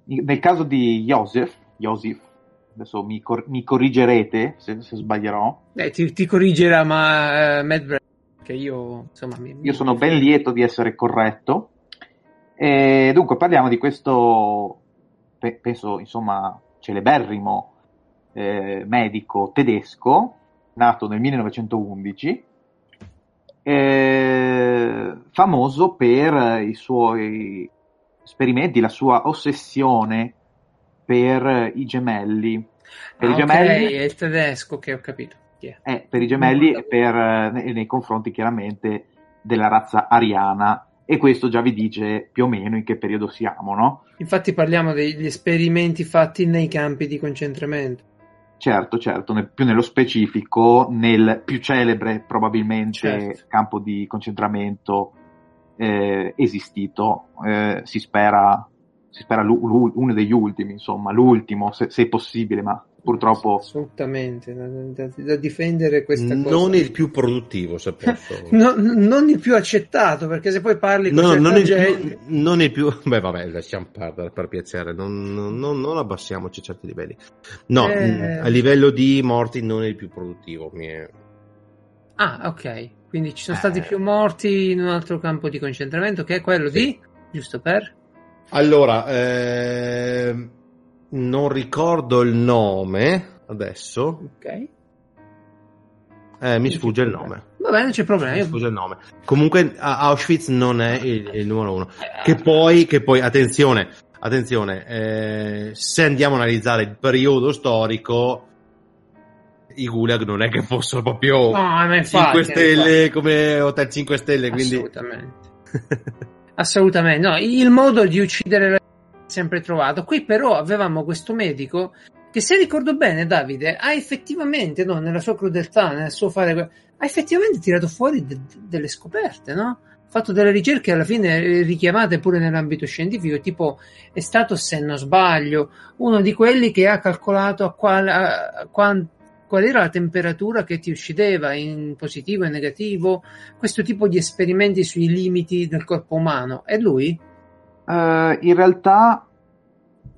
nel caso di Joseph, Joseph adesso mi, cor- mi corrigerete se, se sbaglierò. Eh, ti, ti corrigerà, ma uh, Matt che io insomma mi, io sono ben lieto di essere corretto e dunque parliamo di questo pe- penso insomma celeberrimo eh, medico tedesco nato nel 1911 eh, famoso per i suoi esperimenti la sua ossessione per i gemelli per ah, i gemelli okay, è il tedesco che ho capito eh, per i gemelli e per, eh, nei, nei confronti chiaramente della razza ariana e questo già vi dice più o meno in che periodo siamo, no? Infatti parliamo degli esperimenti fatti nei campi di concentramento. Certo, certo, nel, più nello specifico, nel più celebre probabilmente certo. campo di concentramento eh, esistito, eh, si spera, si spera uno degli ultimi, insomma, l'ultimo, se, se possibile, ma purtroppo. Assolutamente, da, da, da difendere questa non cosa. Non il più produttivo, se posso. no, non il più accettato, perché se poi parli con no, non, gente... il più, non il più... Beh, vabbè, lasciamo perdere per piacere, non, non, non abbassiamoci a certi livelli. No, eh... a livello di morti non è il più produttivo. Mi è... Ah, ok. Quindi ci sono stati Eh. più morti in un altro campo di concentramento che è quello di, giusto per? Allora, ehm, non ricordo il nome adesso, Ok. eh, mi sfugge il nome. Va bene, non c'è problema. Mi sfugge il nome. Comunque Auschwitz non è il, il numero uno. Eh, Che poi, che poi attenzione, attenzione, eh, se andiamo a analizzare il periodo storico, i gulag non è che fossero proprio No, infatti, 5 stelle come Hotel 5 stelle, quindi... Assolutamente. Assolutamente, no, il modo di uccidere sempre trovato. Qui però avevamo questo medico che se ricordo bene Davide ha effettivamente, no, nella sua crudeltà, nel suo fare, ha effettivamente tirato fuori de- delle scoperte, no? Fatto delle ricerche alla fine eh, richiamate pure nell'ambito scientifico, tipo è stato, se non sbaglio, uno di quelli che ha calcolato a qual, a- a quan- qual era la temperatura che ti uccideva in positivo e negativo, questo tipo di esperimenti sui limiti del corpo umano. È lui? Eh, in realtà,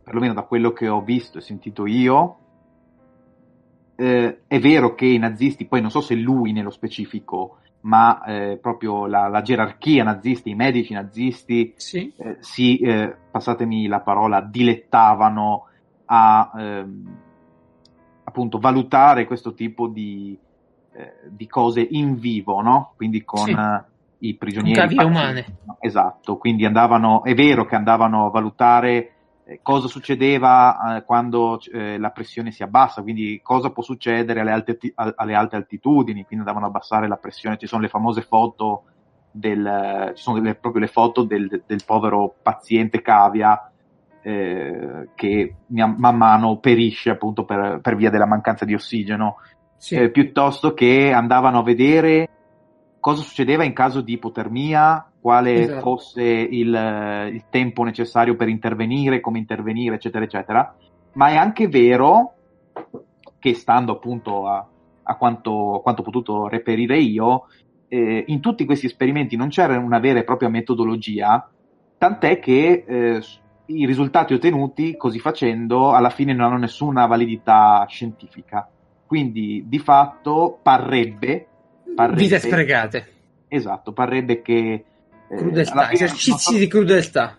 perlomeno da quello che ho visto e sentito io, eh, è vero che i nazisti, poi non so se lui nello specifico, ma eh, proprio la, la gerarchia nazista, i medici nazisti, Sì. eh, si, eh, passatemi la parola, dilettavano a ehm, appunto valutare questo tipo di, eh, di cose in vivo, no? Quindi con Sì. I prigionieri. Cavie umane. Esatto, quindi andavano, è vero che andavano a valutare eh, cosa succedeva eh, quando eh, la pressione si abbassa, quindi cosa può succedere alle alte, alle alte altitudini, quindi andavano a abbassare la pressione, ci sono le famose foto del, ci sono delle, proprio le foto del, del povero paziente cavia eh, che man man mano perisce appunto per, per via della mancanza di ossigeno, Sì. eh, piuttosto che andavano a vedere cosa succedeva in caso di ipotermia, quale Esatto. fosse il, il tempo necessario per intervenire, come intervenire, eccetera, eccetera. Ma è anche vero che stando appunto a, a quanto, a quanto ho potuto reperire io, eh, in tutti questi esperimenti non c'era una vera e propria metodologia, tant'è che eh, i risultati ottenuti così facendo alla fine non hanno nessuna validità scientifica. Quindi di fatto parrebbe, parrebbe Vite sprecate. esatto, parrebbe che eh, Crudeltà, esercizi so- di crudeltà.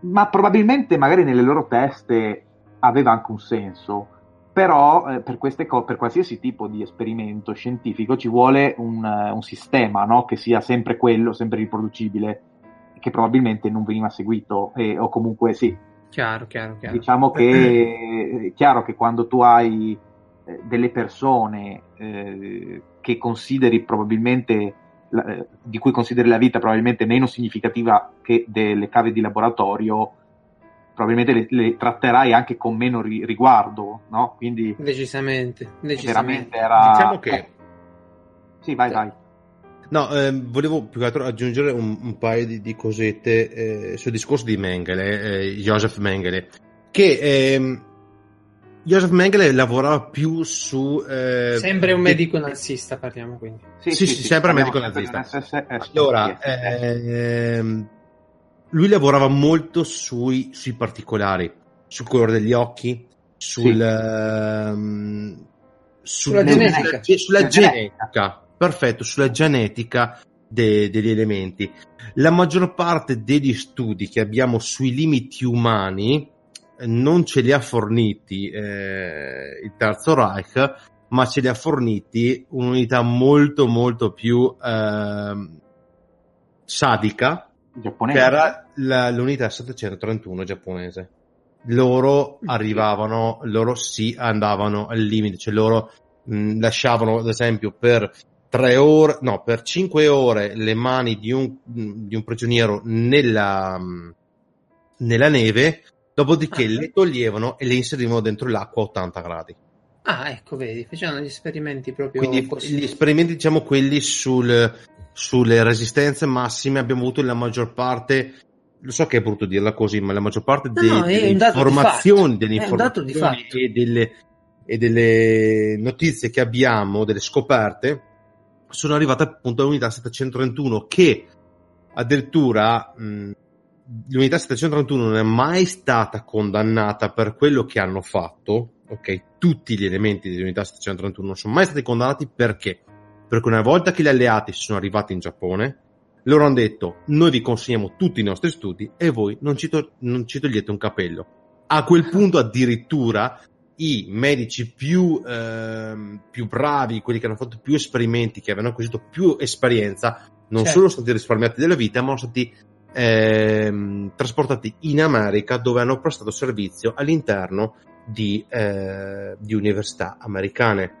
ma probabilmente magari nelle loro teste aveva anche un senso. Però eh, per, queste co- per qualsiasi tipo di esperimento scientifico ci vuole un, eh, un sistema no? che sia sempre quello, sempre riproducibile, che probabilmente non veniva seguito, e- o comunque sì, Chiaro, chiaro, chiaro. diciamo che è chiaro che quando tu hai eh, delle persone eh, che consideri probabilmente la- eh, di cui consideri la vita probabilmente meno significativa che delle cave di laboratorio probabilmente le, le tratterai anche con meno ri- riguardo no? quindi Decisamente, veramente decisamente. era Diciamo che- eh, sì vai vai No, ehm, volevo più che altro aggiungere un, un paio di, di cosette eh, sul discorso di Mengele, eh, Joseph Mengele, che ehm, Joseph Mengele lavorava più su... eh, Sempre un de- medico nazista, parliamo quindi. Sì, sì, sempre parliamo medico sempre nazista. un SS, eh, Allora, sì, sì. ehm, lui lavorava molto sui, sui particolari, sul colore degli occhi, sul, Sì. ehm, sul- Sulla genetica. sì, sulla Sulla genetica, perfetto, sulla genetica de- degli elementi. La maggior parte degli studi che abbiamo sui limiti umani eh, non ce li ha forniti eh, il Terzo Reich, ma ce li ha forniti un'unità molto molto più ehm, sadica giapponese che era la- l'unità 731 giapponese. Loro arrivavano, loro sì andavano al limite, cioè loro mh, lasciavano ad esempio per tre ore, no, per cinque ore le mani di un, di un prigioniero nella, mh, nella neve, dopodiché Ah. le toglievano e le inserivano dentro l'acqua a 80 gradi. Ah, ecco, vedi, facevano gli esperimenti proprio Quindi così. gli esperimenti, diciamo, quelli sul, sulle resistenze massime abbiamo avuto la maggior parte, lo so che è brutto dirla così, ma la maggior parte No, dei- no, delle informazioni, delle informazioni e delle, e delle notizie che abbiamo, delle scoperte, sono arrivate appunto all'unità 731 che addirittura mh, l'unità 731 non è mai stata condannata per quello che hanno fatto, ok? Tutti gli elementi dell'unità 731 non sono mai stati condannati perché? Perché una volta che gli alleati sono arrivati in Giappone, loro hanno detto noi vi consegniamo tutti i nostri studi e voi non ci, to- non ci togliete un capello. A quel punto addirittura i medici più, ehm, più bravi, quelli che hanno fatto più esperimenti, che avevano acquisito più esperienza, non Certo. solo sono stati risparmiati della vita, ma sono stati ehm, trasportati in America dove hanno prestato servizio all'interno di, eh, di università americane.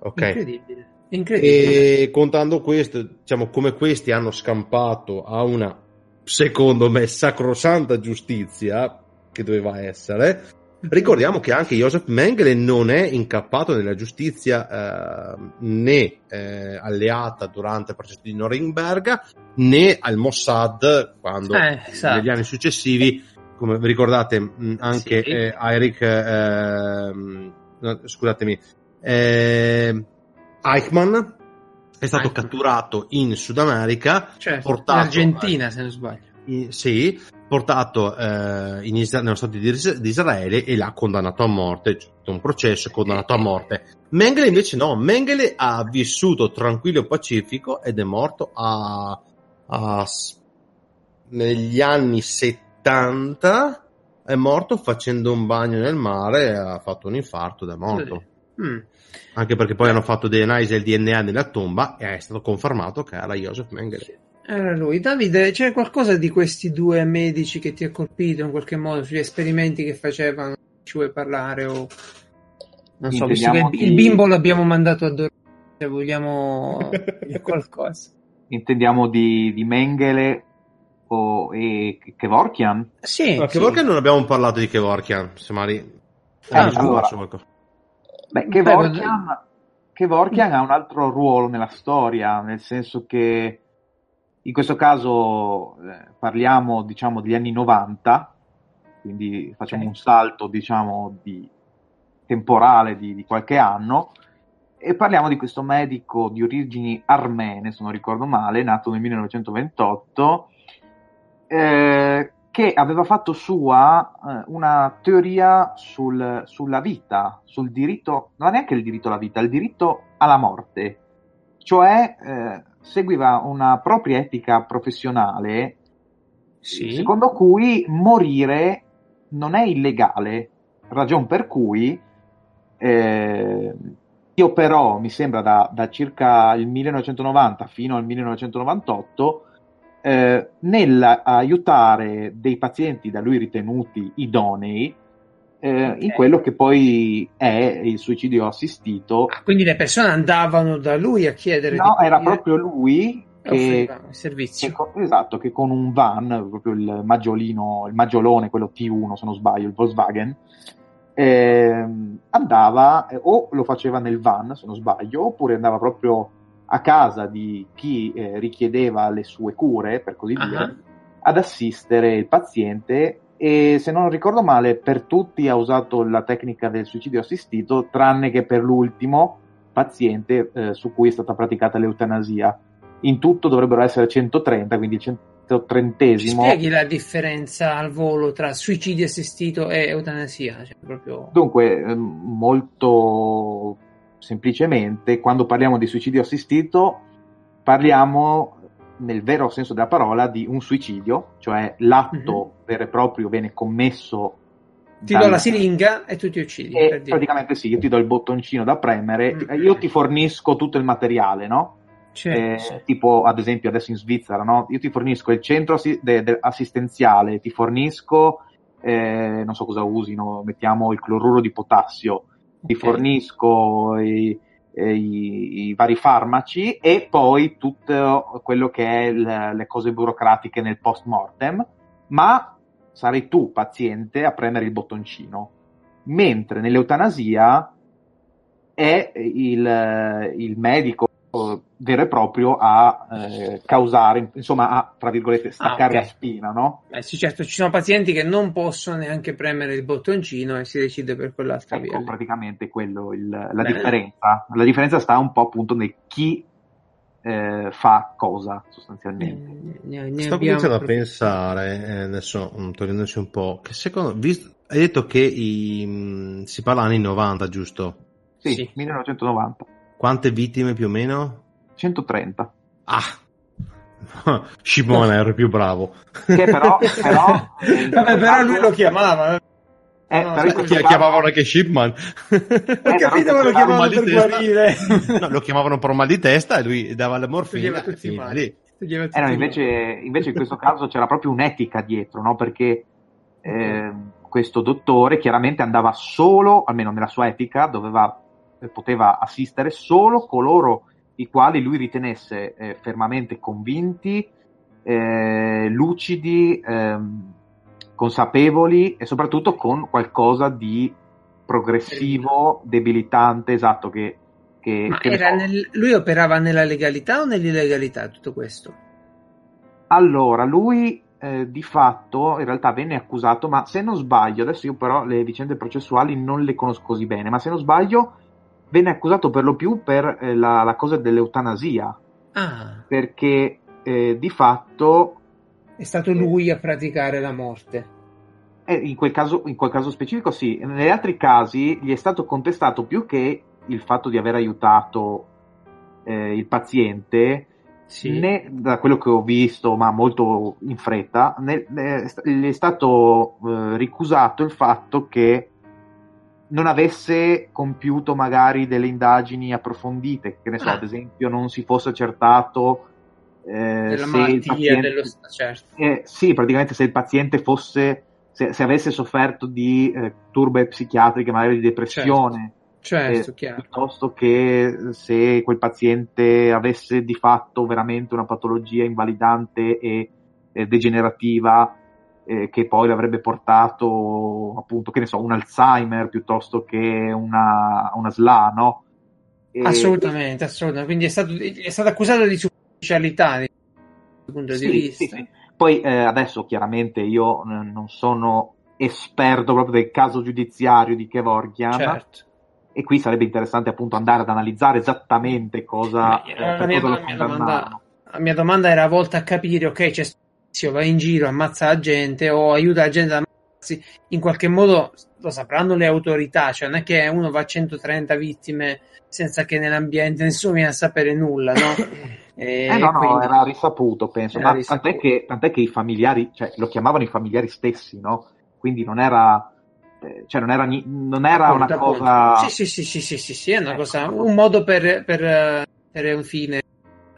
Ok. Incredibile. Incredibile. E contando questo, diciamo, come questi hanno scampato a una, secondo me, sacrosanta giustizia che doveva essere, ricordiamo che anche Joseph Mengele non è incappato nella giustizia eh, né eh, alleata durante il processo di Norimberga né al Mossad quando Eh, esatto. negli anni successivi, come vi ricordate, mh, anche Sì. eh, Eric, ehm, no, scusatemi, eh, Eichmann è stato Eichmann. catturato in Sud America, Certo, portato- in Argentina, se non sbaglio. in- sì, portato eh, in Isra- nello Stato di, Is- di Israele e l'ha condannato a morte, c'è stato un processo e condannato a morte. Mengele invece no, Mengele ha vissuto tranquillo e pacifico ed è morto a, a negli anni 70 è morto facendo un bagno nel mare, ha fatto un infarto ed è morto. Mm. Anche perché poi hanno fatto dei analisi del DNA nella tomba e è stato confermato che era Joseph Mengele. Era lui. Davide, c'è qualcosa di questi due medici che ti ha colpito in qualche modo sugli esperimenti che facevano? Ci vuoi parlare? O... Non so, visto che il, il bimbo l'abbiamo mandato a dormire, se vogliamo qualcosa. Intendiamo di, di Mengele o, e Kevorkian? Sì, Ma sì. Kevorkian non abbiamo parlato di Kevorkian, se magari... Ah, l'anno allora. Beh, Kevorkian, Kevorkian ha un altro ruolo nella storia, nel senso che in questo caso eh, parliamo diciamo degli anni 90, quindi facciamo un salto diciamo di temporale di, di qualche anno e parliamo di questo medico di origini armene, se non ricordo male, nato nel 1928 eh, che aveva fatto sua eh, una teoria sul- sulla vita, sul diritto, non è neanche il diritto alla vita, il diritto alla morte, cioè eh, seguiva una propria etica professionale Sì. secondo cui morire non è illegale, ragion per cui eh, io però mi sembra da, da circa il 1990 fino al 1998 eh, nell'aiutare dei pazienti da lui ritenuti idonei eh, in quello che poi è il suicidio assistito. Ah, quindi le persone andavano da lui a chiedere No, era venire proprio lui che, il che servizio. con, esatto, che con un van, proprio il maggiolino, il maggiolone, quello T1 se non sbaglio, il Volkswagen, ehm, andava eh, o lo faceva nel van se non sbaglio, oppure andava proprio a casa di chi eh, richiedeva le sue cure, per così Ah. dire, ad assistere il paziente e se non ricordo male per tutti ha usato la tecnica del suicidio assistito tranne che per l'ultimo paziente eh, su cui è stata praticata l'eutanasia in tutto dovrebbero essere 130 quindi il 130esimo Spieghi la differenza al volo tra suicidio assistito e eutanasia? Cioè, proprio... Dunque, ehm, molto semplicemente, quando parliamo di suicidio assistito, parliamo nel vero senso della parola di un suicidio, cioè l'atto vero e proprio viene commesso. Ti dal- do la siringa e tu ti uccidi. E praticamente sì, io ti do il bottoncino da premere, Mm. io ti fornisco tutto il materiale, no? Cioè, Eh, tipo ad esempio adesso in Svizzera, no? Io ti fornisco il centro assi- de- de- assistenziale, ti fornisco, eh, non so cosa usino, mettiamo il cloruro di potassio, ti Ok. fornisco i, eh, i- i vari farmaci e poi tutto quello che è il- le cose burocratiche nel post mortem, ma sarai tu, paziente, a premere il bottoncino. Mentre nell'eutanasia è il, il medico eh, vero e proprio a eh, causare, insomma, a, tra virgolette, staccare ok. a spina, no? Eh, sì, certo, ci sono pazienti che non possono neanche premere il bottoncino e si decide per quell'altra via. Ecco, lì. praticamente quello il- la Bene. differenza. La differenza sta un po' appunto nel chi eh, fa cosa, sostanzialmente. Ne- ne- ne Sto cominciando a proprio- pensare, eh, adesso mm, togliendoci un po', che secondo visto, hai detto che i, mm, si parla anni 90, giusto? Sì, Sì. 1990. Quante vittime più o meno? 130. Ah, Shimon era il più bravo. Che però, però, Vabbè, però lui lo chiamava. Eh, No, in sì, questo Chi- chiamavano anche Shipman. Ho capito, ma lo chiamavano per testa. guarire. No, lo chiamavano per un mal di testa e lui dava la morfina. Tutti i e mali. Eh, no, invece, invece in questo caso c'era proprio un'etica dietro, no? Perché eh, questo dottore chiaramente andava solo, almeno nella sua etica, doveva, eh, poteva assistere solo coloro i quali lui ritenesse eh, fermamente convinti, eh, lucidi, ehm, consapevoli e soprattutto con qualcosa di progressivo, debilitante, esatto, che... che- Ma che so. nel- lui operava nella legalità o nell'illegalità tutto questo? Allora, lui eh, di fatto in realtà venne accusato, ma se non sbaglio, adesso io però le vicende processuali non le conosco così bene, ma se non sbaglio venne accusato per lo più per eh, la, la cosa dell'eutanasia, Ah, perché eh, di fatto è stato lui a praticare la morte. eh, in, quel caso, in quel caso specifico sì, negli altri casi gli è stato contestato più che il fatto di aver aiutato eh, il paziente, Sì. né da quello che ho visto, ma molto in fretta, ne- ne- gli è stato eh, ricusato il fatto che non avesse compiuto magari delle indagini approfondite, che ne so, Ah. ad esempio non si fosse accertato eh, della se il malattia, paziente- dello certo. eh, sì, praticamente se il paziente fosse, se, se avesse sofferto di eh, turbe psichiatriche, magari di depressione, Certo, eh, chiaro. piuttosto che se quel paziente avesse di fatto veramente una patologia invalidante e degenerativa eh, che poi l'avrebbe portato appunto, che ne so, un Alzheimer piuttosto che una, una SLA, no? E- Assolutamente, assolutamente. Quindi è stato, è stato accusato di superficialità da questo punto di Sì, vista. sì. Poi eh, adesso chiaramente io eh, non sono esperto proprio del caso giudiziario di Kevorkian Certo. e qui sarebbe interessante appunto andare ad analizzare esattamente cosa, Eh, eh, la per mia- cosa la mia domanda- La mia domanda era volta a capire, ok, c'è spazio, va in giro, ammazza la gente o aiuta la gente ad ammazzarsi, in qualche modo lo sapranno le autorità, cioè non è che uno va a 130 vittime senza che nell'ambiente nessuno viene a sapere nulla, no? E Eh no, no, era risaputo, penso, Era risaputo. Tant'è, che, tant'è che i familiari, cioè, lo chiamavano i familiari stessi, no? Quindi non era, eh, cioè, non era, non era Appunto, una appunto. cosa... Sì, sì, sì, sì, sì, sì, sì, è una Ecco. cosa, un modo per, per, eh, per un fine.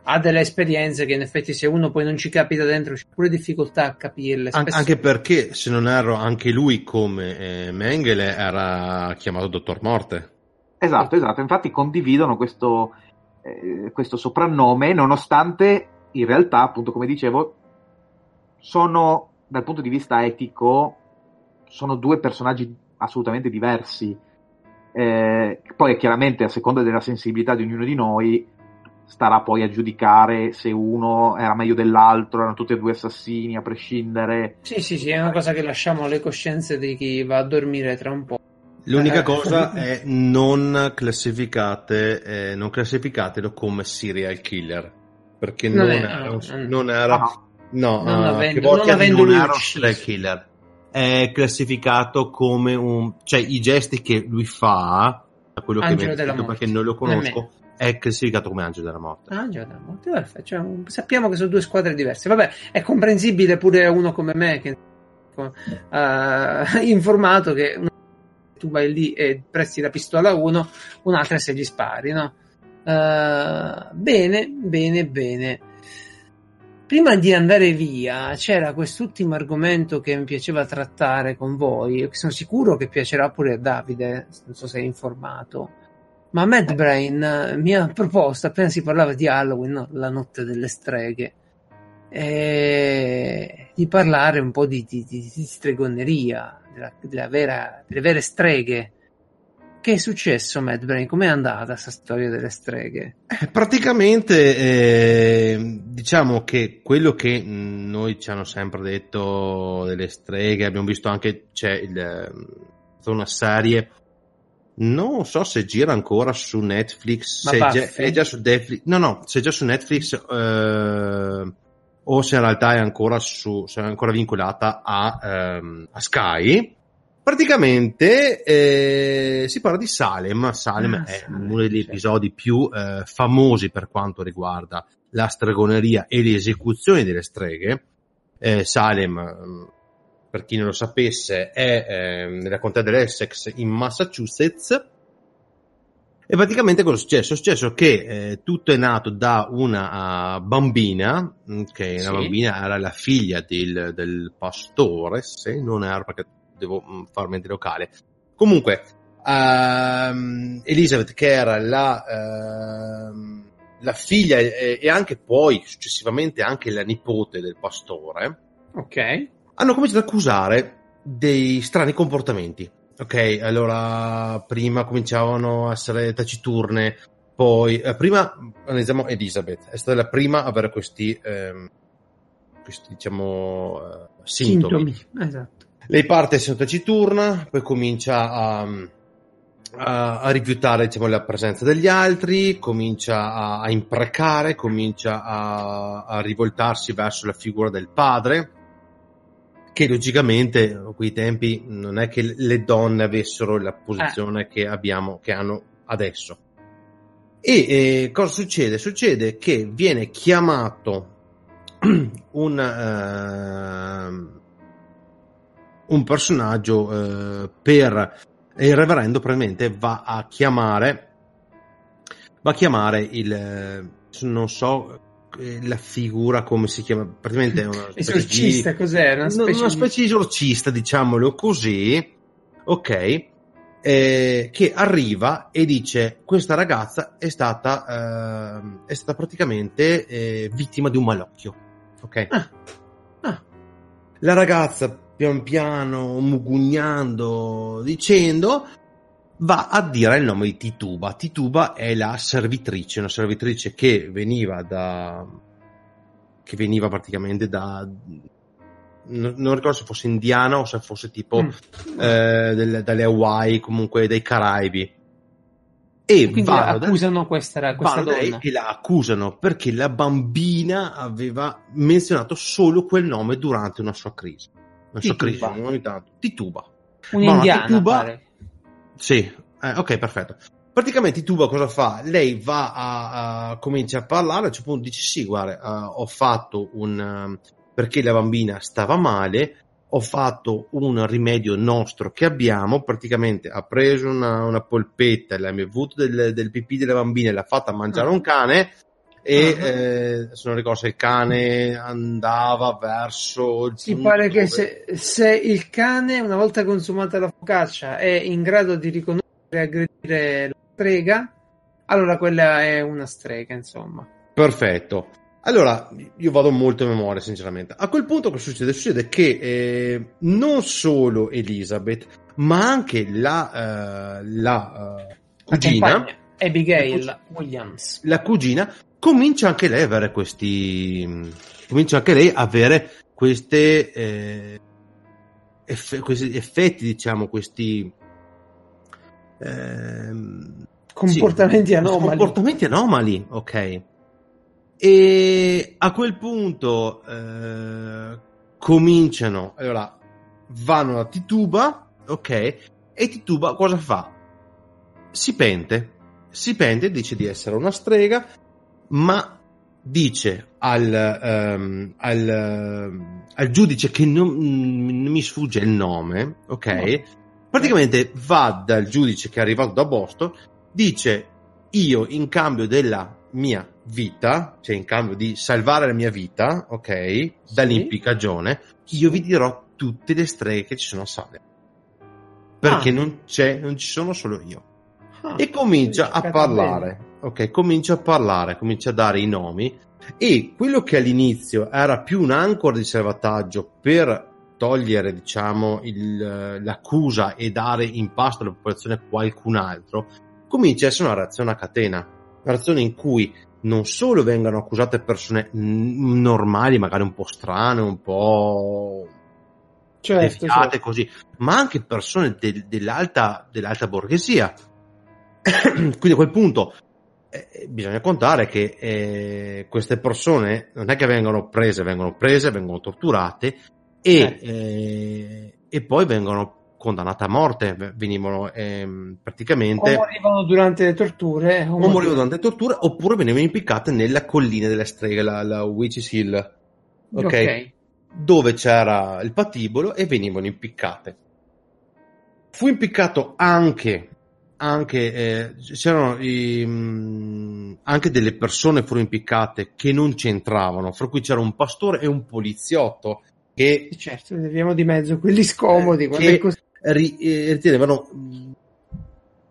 Ha delle esperienze che in effetti se uno poi non ci capita dentro c'è pure difficoltà a capirle. An- Spesso- anche perché, se non erro, anche lui, come eh, Mengele, era chiamato Dottor Morte. Esatto, esatto, infatti condividono questo, eh, questo soprannome, nonostante in realtà, appunto, come dicevo, sono, dal punto di vista etico, sono due personaggi assolutamente diversi. Eh, poi chiaramente a seconda della sensibilità di ognuno di noi starà poi a giudicare se uno era meglio dell'altro, erano tutti e due assassini a prescindere. Sì, sì, sì, è una cosa che lasciamo alle coscienze di chi va a dormire tra un po'. L'unica Eh. cosa è non classificate, eh, non classificatelo come serial killer. Perché Non non, è- era, no, un- non- non era, Ah, no, Non ah, avendo- non avendo lui era serial killer. È classificato come un, cioè i gesti che lui fa, da quello che mi Angelo ha detto perché non lo Nemmeno. conosco, è classificato come angelo della morte. Ah, già, da molto perfetto. Cioè, sappiamo che sono due squadre diverse. Vabbè, è comprensibile pure uno come me che ha informato che tu vai lì e presti la pistola a uno, un'altra se gli spari, no? Eh, bene, bene, bene. Prima di andare via, c'era quest'ultimo argomento che mi piaceva trattare con voi, che sono sicuro che piacerà pure a Davide, non so se è informato. Ma Mad Brain eh, mi ha proposto, appena si parlava di Halloween, no? la notte delle streghe, eh, di parlare un po' di, di- di- di stregoneria, della, della vera- delle vere streghe. Che è successo, Mad Brain? Com'è andata questa storia delle streghe? Eh, Praticamente, eh, diciamo che quello che mh, noi ci hanno sempre detto delle streghe, abbiamo visto anche c'è il, ehm, una serie, non so se gira ancora su Netflix, se è già, è già su Netflix, no, no, se è già su Netflix, eh, o se in realtà è ancora su, è ancora vincolata a, ehm, a Sky. Praticamente eh, si parla di Salem. Salem Ah, è Salem, uno degli certo. episodi più eh, famosi per quanto riguarda la stregoneria e le esecuzioni delle streghe. Eh, Salem, per chi non lo sapesse, è ehm, nella contea dell'Essex in Massachusetts. E praticamente cosa è successo? È successo che eh, tutto è nato da una ah, bambina, mh, che Sì. la bambina era la figlia del, del pastore, se non erro perché devo mh, far mente locale. Comunque, ehm, Elizabeth, che era la, ehm, la figlia e, e anche poi successivamente anche la nipote del pastore, Ok. Hanno cominciato ad accusare dei strani comportamenti. Ok, allora prima cominciavano a essere taciturne, poi eh, prima analizziamo Elizabeth, è stata la prima a avere questi, ehm, questi diciamo eh, sintomi. Esatto. Lei parte essendo taciturna, poi comincia a, a, a rifiutare diciamo, la presenza degli altri, comincia a, a imprecare, comincia a rivoltarsi verso la figura del padre, che logicamente a quei tempi non è che le donne avessero la posizione che abbiamo, che hanno adesso. E eh, cosa succede? Succede che viene chiamato un, ehm, un personaggio eh, per il reverendo probabilmente va a chiamare va a chiamare il eh, non so eh, la figura come si chiama praticamente è una specie Esorcista, di, cos'era? Una specie, una specie di esorcista diciamolo così ok eh, che arriva e dice questa ragazza è stata ehm, è stata praticamente eh, vittima di un malocchio ok Ah. Ah. la ragazza pian piano mugugnando dicendo va a dire il nome di Tituba Tituba è la servitrice una servitrice che veniva da che veniva praticamente da non, non ricordo se fosse indiana o se fosse tipo Mm. eh, del- dalle Hawaii comunque dai Caraibi e Quindi vanno da- accusano questa, questa donna. e la accusano perché la bambina aveva menzionato solo quel nome durante una sua crisi. Una sua Tituba. crisi, ogni tanto. Tituba. Un'indiana, Tituba- pare. Sì, eh, ok, perfetto. Praticamente Tituba cosa fa? Lei va a, a- comincia a parlare, a un certo punto dice sì, guarda, eh, ho fatto un... ehm, perché la bambina stava male, ho fatto un rimedio nostro che abbiamo, praticamente ha preso una, una polpetta, l'ha bevuto del, del pipì della bambina e l'ha fatta mangiare a un cane e Ah. eh, se non ricordo se il cane andava verso il punto pare che dove- se, se il cane, una volta consumata la focaccia, è in grado di riconoscere e aggredire la strega, allora quella è una strega, insomma. Perfetto. Allora, io vado molto a memoria, sinceramente. A quel punto cosa succede? Succede che eh, non solo Elizabeth, ma anche la, eh, la eh, cugina, Abigail La Williams. la cugina, comincia anche lei a avere questi, comincia anche lei a avere queste, eh, eff- questi effetti, diciamo, questi, ehm, Comportamenti sì, anomali. Comportamenti anomali, ok. E a quel punto eh, cominciano, allora vanno da Tituba, ok, e Tituba cosa fa? Si pente, si pente, dice di essere una strega, ma dice al, ehm, al, ehm, al giudice che non, non mi sfugge il nome, ok? Praticamente va dal giudice che è arrivato da Boston, dice io in cambio della mia vita, cioè in cambio di salvare la mia vita, ok, dall'impiccagione, io vi dirò tutte le streghe che ci sono a Salem. Perché Ah. non c'è, non ci sono solo io. Ah, E comincia a parlare, ok, comincia a parlare, comincia a dare i nomi e quello che all'inizio era più un'ancora di salvataggio per togliere, diciamo, il- l'accusa e dare in pasto alla popolazione qualcun altro, comincia a essere una reazione a catena, una reazione in cui non solo vengono accusate persone mm, normali, magari un po' strane, un po' Certo, certo. così, ma anche persone del- dell'alta, dell'alta borghesia. Quindi a quel punto eh, bisogna contare che eh, queste persone non è che vengono prese, vengono prese, vengono torturate e, Eh. eh, e poi vengono condannate a morte, venivano ehm, praticamente... O morivano durante le torture. O, o morivano durante le torture, oppure venivano impiccate nella collina delle streghe, la, la Witch's Hill, ok? okay. Dove c'era il patibolo e venivano impiccate. Fu impiccato anche anche, eh, c'erano i, mm, anche delle persone furono impiccate che non c'entravano, fra cui c'era un pastore e un poliziotto che... Certo, leviamo di mezzo quelli scomodi, eh, che ri- eh, ritenevano mm,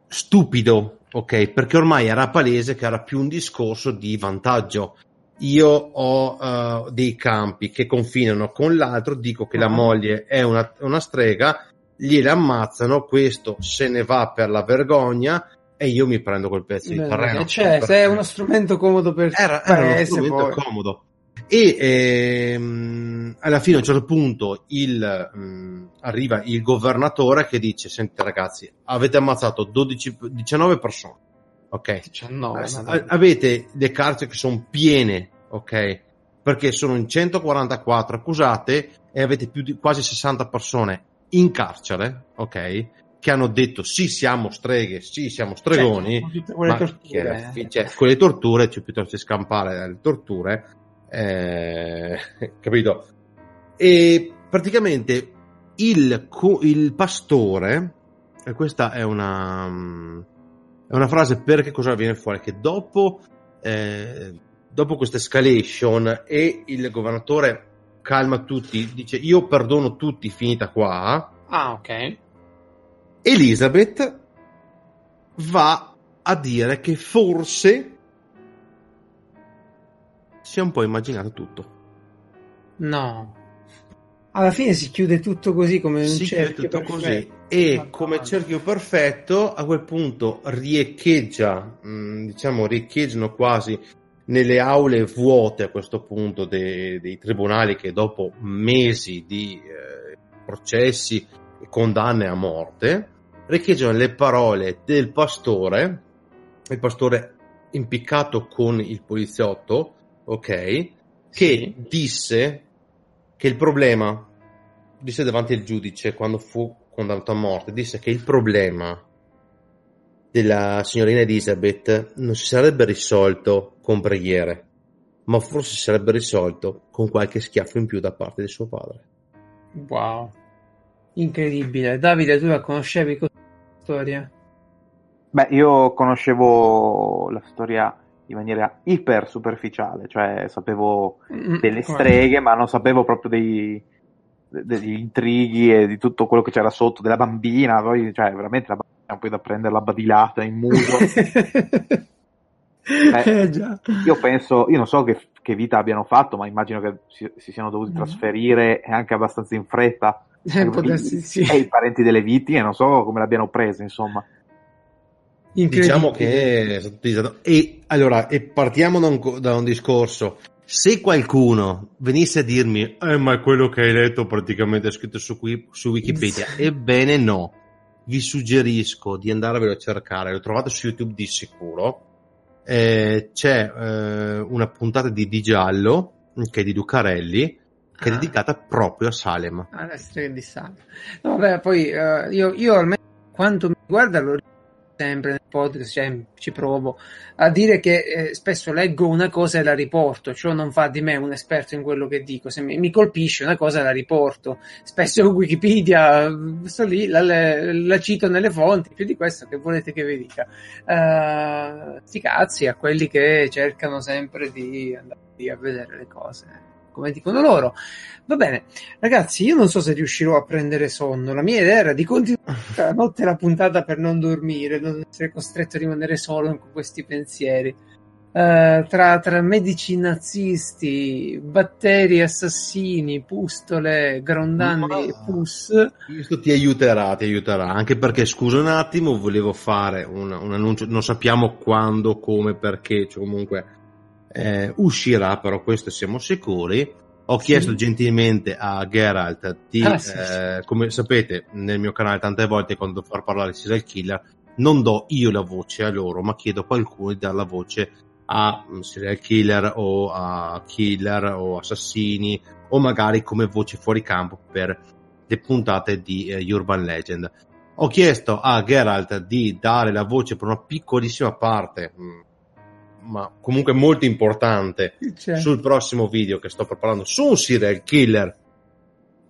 stupido, ok? Perché ormai era palese che era più un discorso di vantaggio. Io ho uh, dei campi che confinano con l'altro, dico che uh-huh. la ah. moglie è una, una strega, gliele ammazzano, questo se ne va per la vergogna e io mi prendo quel pezzo Beh, di terreno. Cioè, se è uno strumento comodo per era, era uno strumento poi. comodo. E ehm, alla fine a un certo punto il, mh, mm, arriva il governatore che dice: Senti, ragazzi, avete ammazzato 12, 19 persone, ok? 19, a- avete le carceri che sono piene, ok? Perché sono in 144 accusate e avete più di quasi 60 persone in carcere, ok? Che hanno detto sì, siamo streghe, sì, siamo stregoni, cioè, con le torture, che, cioè, con le torture, cioè piuttosto scampare dalle torture, eh, capito? E praticamente il, il pastore, e questa è una, è una frase perché cosa viene fuori? Che dopo, eh, dopo questa escalation e il governatore calma tutti, dice io perdono tutti, finita qua. Ah, ok. Elizabeth va a dire che forse si è un po' immaginato tutto. No. Alla fine si chiude tutto così come un si cerchio tutto perfetto. così e Ma come cerchio perfetto a quel punto riecheggia, mm, diciamo riecheggiano quasi nelle aule vuote a questo punto dei, dei tribunali che dopo mesi di eh, processi e condanne a morte riecheggiano le parole del pastore, il pastore impiccato con il poliziotto, ok, che sì. disse che il problema, disse davanti al giudice quando fu condannato a morte, disse che il problema della signorina Elizabeth non si sarebbe risolto con preghiere, ma forse si sarebbe risolto con qualche schiaffo in più da parte di suo padre. Wow, incredibile. Davide, tu la conoscevi questa storia? Beh, io conoscevo la storia in maniera iper superficiale, cioè sapevo delle streghe, ma non sapevo proprio dei, degli intrighi e di tutto quello che c'era sotto, della bambina, poi, cioè veramente la bambina poi da prendere la badilata in muso. eh, eh, io penso, io non so che, che, vita abbiano fatto, ma immagino che si, si siano dovuti mm. trasferire e anche abbastanza in fretta. Eh, potersi, sì. E i parenti delle vittime, non so come l'abbiano presa, insomma. Diciamo che e allora e partiamo da un, da un, discorso. Se qualcuno venisse a dirmi, eh, ma è quello che hai letto praticamente scritto su, qui, su Wikipedia, ebbene no vi suggerisco di andarvelo a cercare, l'ho trovato su YouTube di sicuro. Eh, c'è eh, una puntata di Di Giallo che è di Ducarelli che ah. è dedicata proprio a Salem. Alla storia di Salem. No, vabbè, poi uh, io, io almeno quanto mi guarda lo sempre nel podcast, cioè, ci provo a dire che eh, spesso leggo una cosa e la riporto, ciò non fa di me un esperto in quello che dico, se mi, mi colpisce una cosa la riporto, spesso Wikipedia, sto lì, la, la, cito nelle fonti, più di questo che volete che vi dica. Uh, sti cazzi a quelli che cercano sempre di andare a vedere le cose come dicono loro. Va bene, ragazzi, io non so se riuscirò a prendere sonno. La mia idea era di continuare la notte la puntata per non dormire, non essere costretto a rimanere solo con questi pensieri. Uh, tra, tra, medici nazisti, batteri assassini, pustole, grondanni e pus. Questo ti aiuterà, ti aiuterà. Anche perché, scusa un attimo, volevo fare un, un annuncio, non sappiamo quando, come, perché, cioè comunque eh, uscirà, però questo siamo sicuri. Ho sì. chiesto gentilmente a Geralt di, ah, sì. eh, come sapete nel mio canale tante volte quando far parlare serial killer, non do io la voce a loro, ma chiedo a qualcuno di dare la voce a mm, serial killer o a killer o assassini o magari come voce fuori campo per le puntate di eh, Urban Legend. Ho chiesto a Geralt di dare la voce per una piccolissima parte, mh, ma comunque molto importante, Cioè, sul prossimo video che sto preparando. Su un serial killer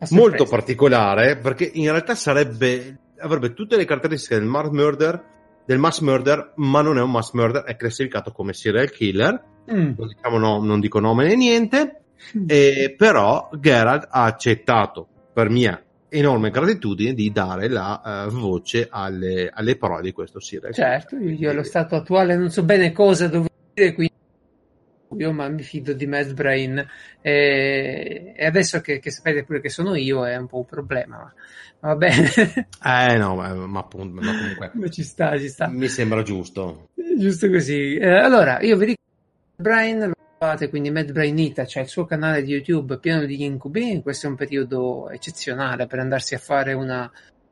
molto particolare perché in realtà sarebbe avrebbe tutte le caratteristiche del mass murder del mass murder ma non è un mass murder è classificato come serial killer. Mm. non, diciamo no- non dico nome né niente. E però Geralt ha accettato per mia enorme gratitudine di dare la eh, voce alle, alle parole di questo serial Certo, io, killer. io allo stato attuale non so bene cosa dire, quindi io ma mi fido di Mad Brain e, e adesso che, che sapete pure che sono io è un po' un problema, ma va bene, eh no ma, ma appunto ma comunque ma ci sta, ci sta. mi sembra giusto Giusto così. Eh, allora, io vi ricordo Brain lo trovate quindi Mad Brainita, cioè il suo canale di YouTube pieno di incubi. Questo è un periodo eccezionale per andarsi a fare una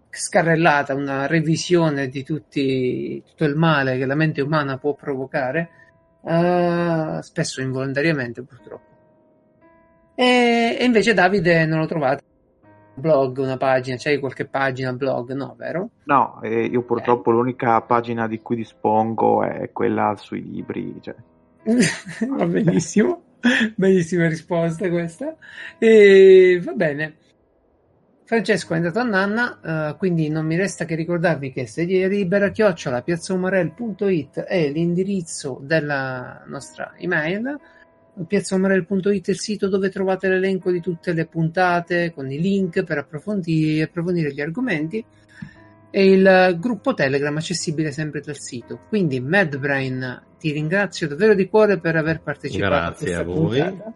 scarrellata, una revisione di tutti, tutto il male che la mente umana può provocare, eh, spesso involontariamente purtroppo. E, e invece Davide non lo trovate blog, una pagina, c'hai qualche pagina blog, no, vero? No, eh, io purtroppo l'unica pagina di cui dispongo è quella sui libri. Cioè. va benissimo, bellissima risposta questa. E va bene. Francesco è andato a nanna, eh, quindi non mi resta che ricordarvi che sedia libera chiocciola piazzaumarel.it è l'indirizzo della nostra email. Piazzaumarel.it è il sito dove trovate l'elenco di tutte le puntate con i link per approfondire, approfondire gli argomenti e il gruppo Telegram accessibile sempre dal sito. Quindi Madbrain ti ringrazio davvero di cuore per aver partecipato Grazie a a voi. puntata.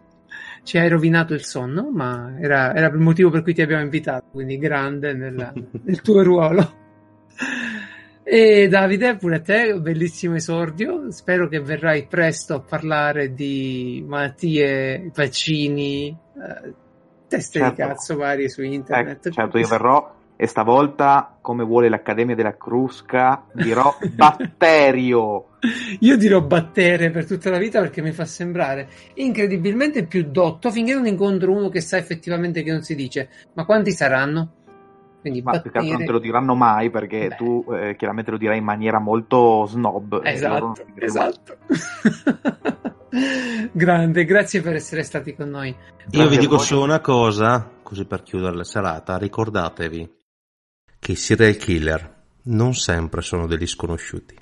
Ci hai rovinato il sonno, ma era, era il motivo per cui ti abbiamo invitato, quindi grande nella- nel tuo ruolo. E Davide, pure a te, bellissimo esordio. Spero che verrai presto a parlare di malattie, vaccini, eh, teste di Certo. cazzo varie su internet. Eh, certo, io verrò e stavolta, come vuole l'Accademia della Crusca, dirò batterio. Io dirò battere per tutta la vita perché mi fa sembrare incredibilmente più dotto finché non incontro uno che sa effettivamente che non si dice. Ma quanti saranno? Quindi Ma più che altro non battere. te lo diranno mai perché Beh. tu eh, chiaramente lo dirai in maniera molto snob. e non Esatto, esatto. Grande, grazie per essere stati con noi. Io Grazie vi dico solo una cosa, così per chiudere la serata, ricordatevi che i serial killer non sempre sono degli sconosciuti.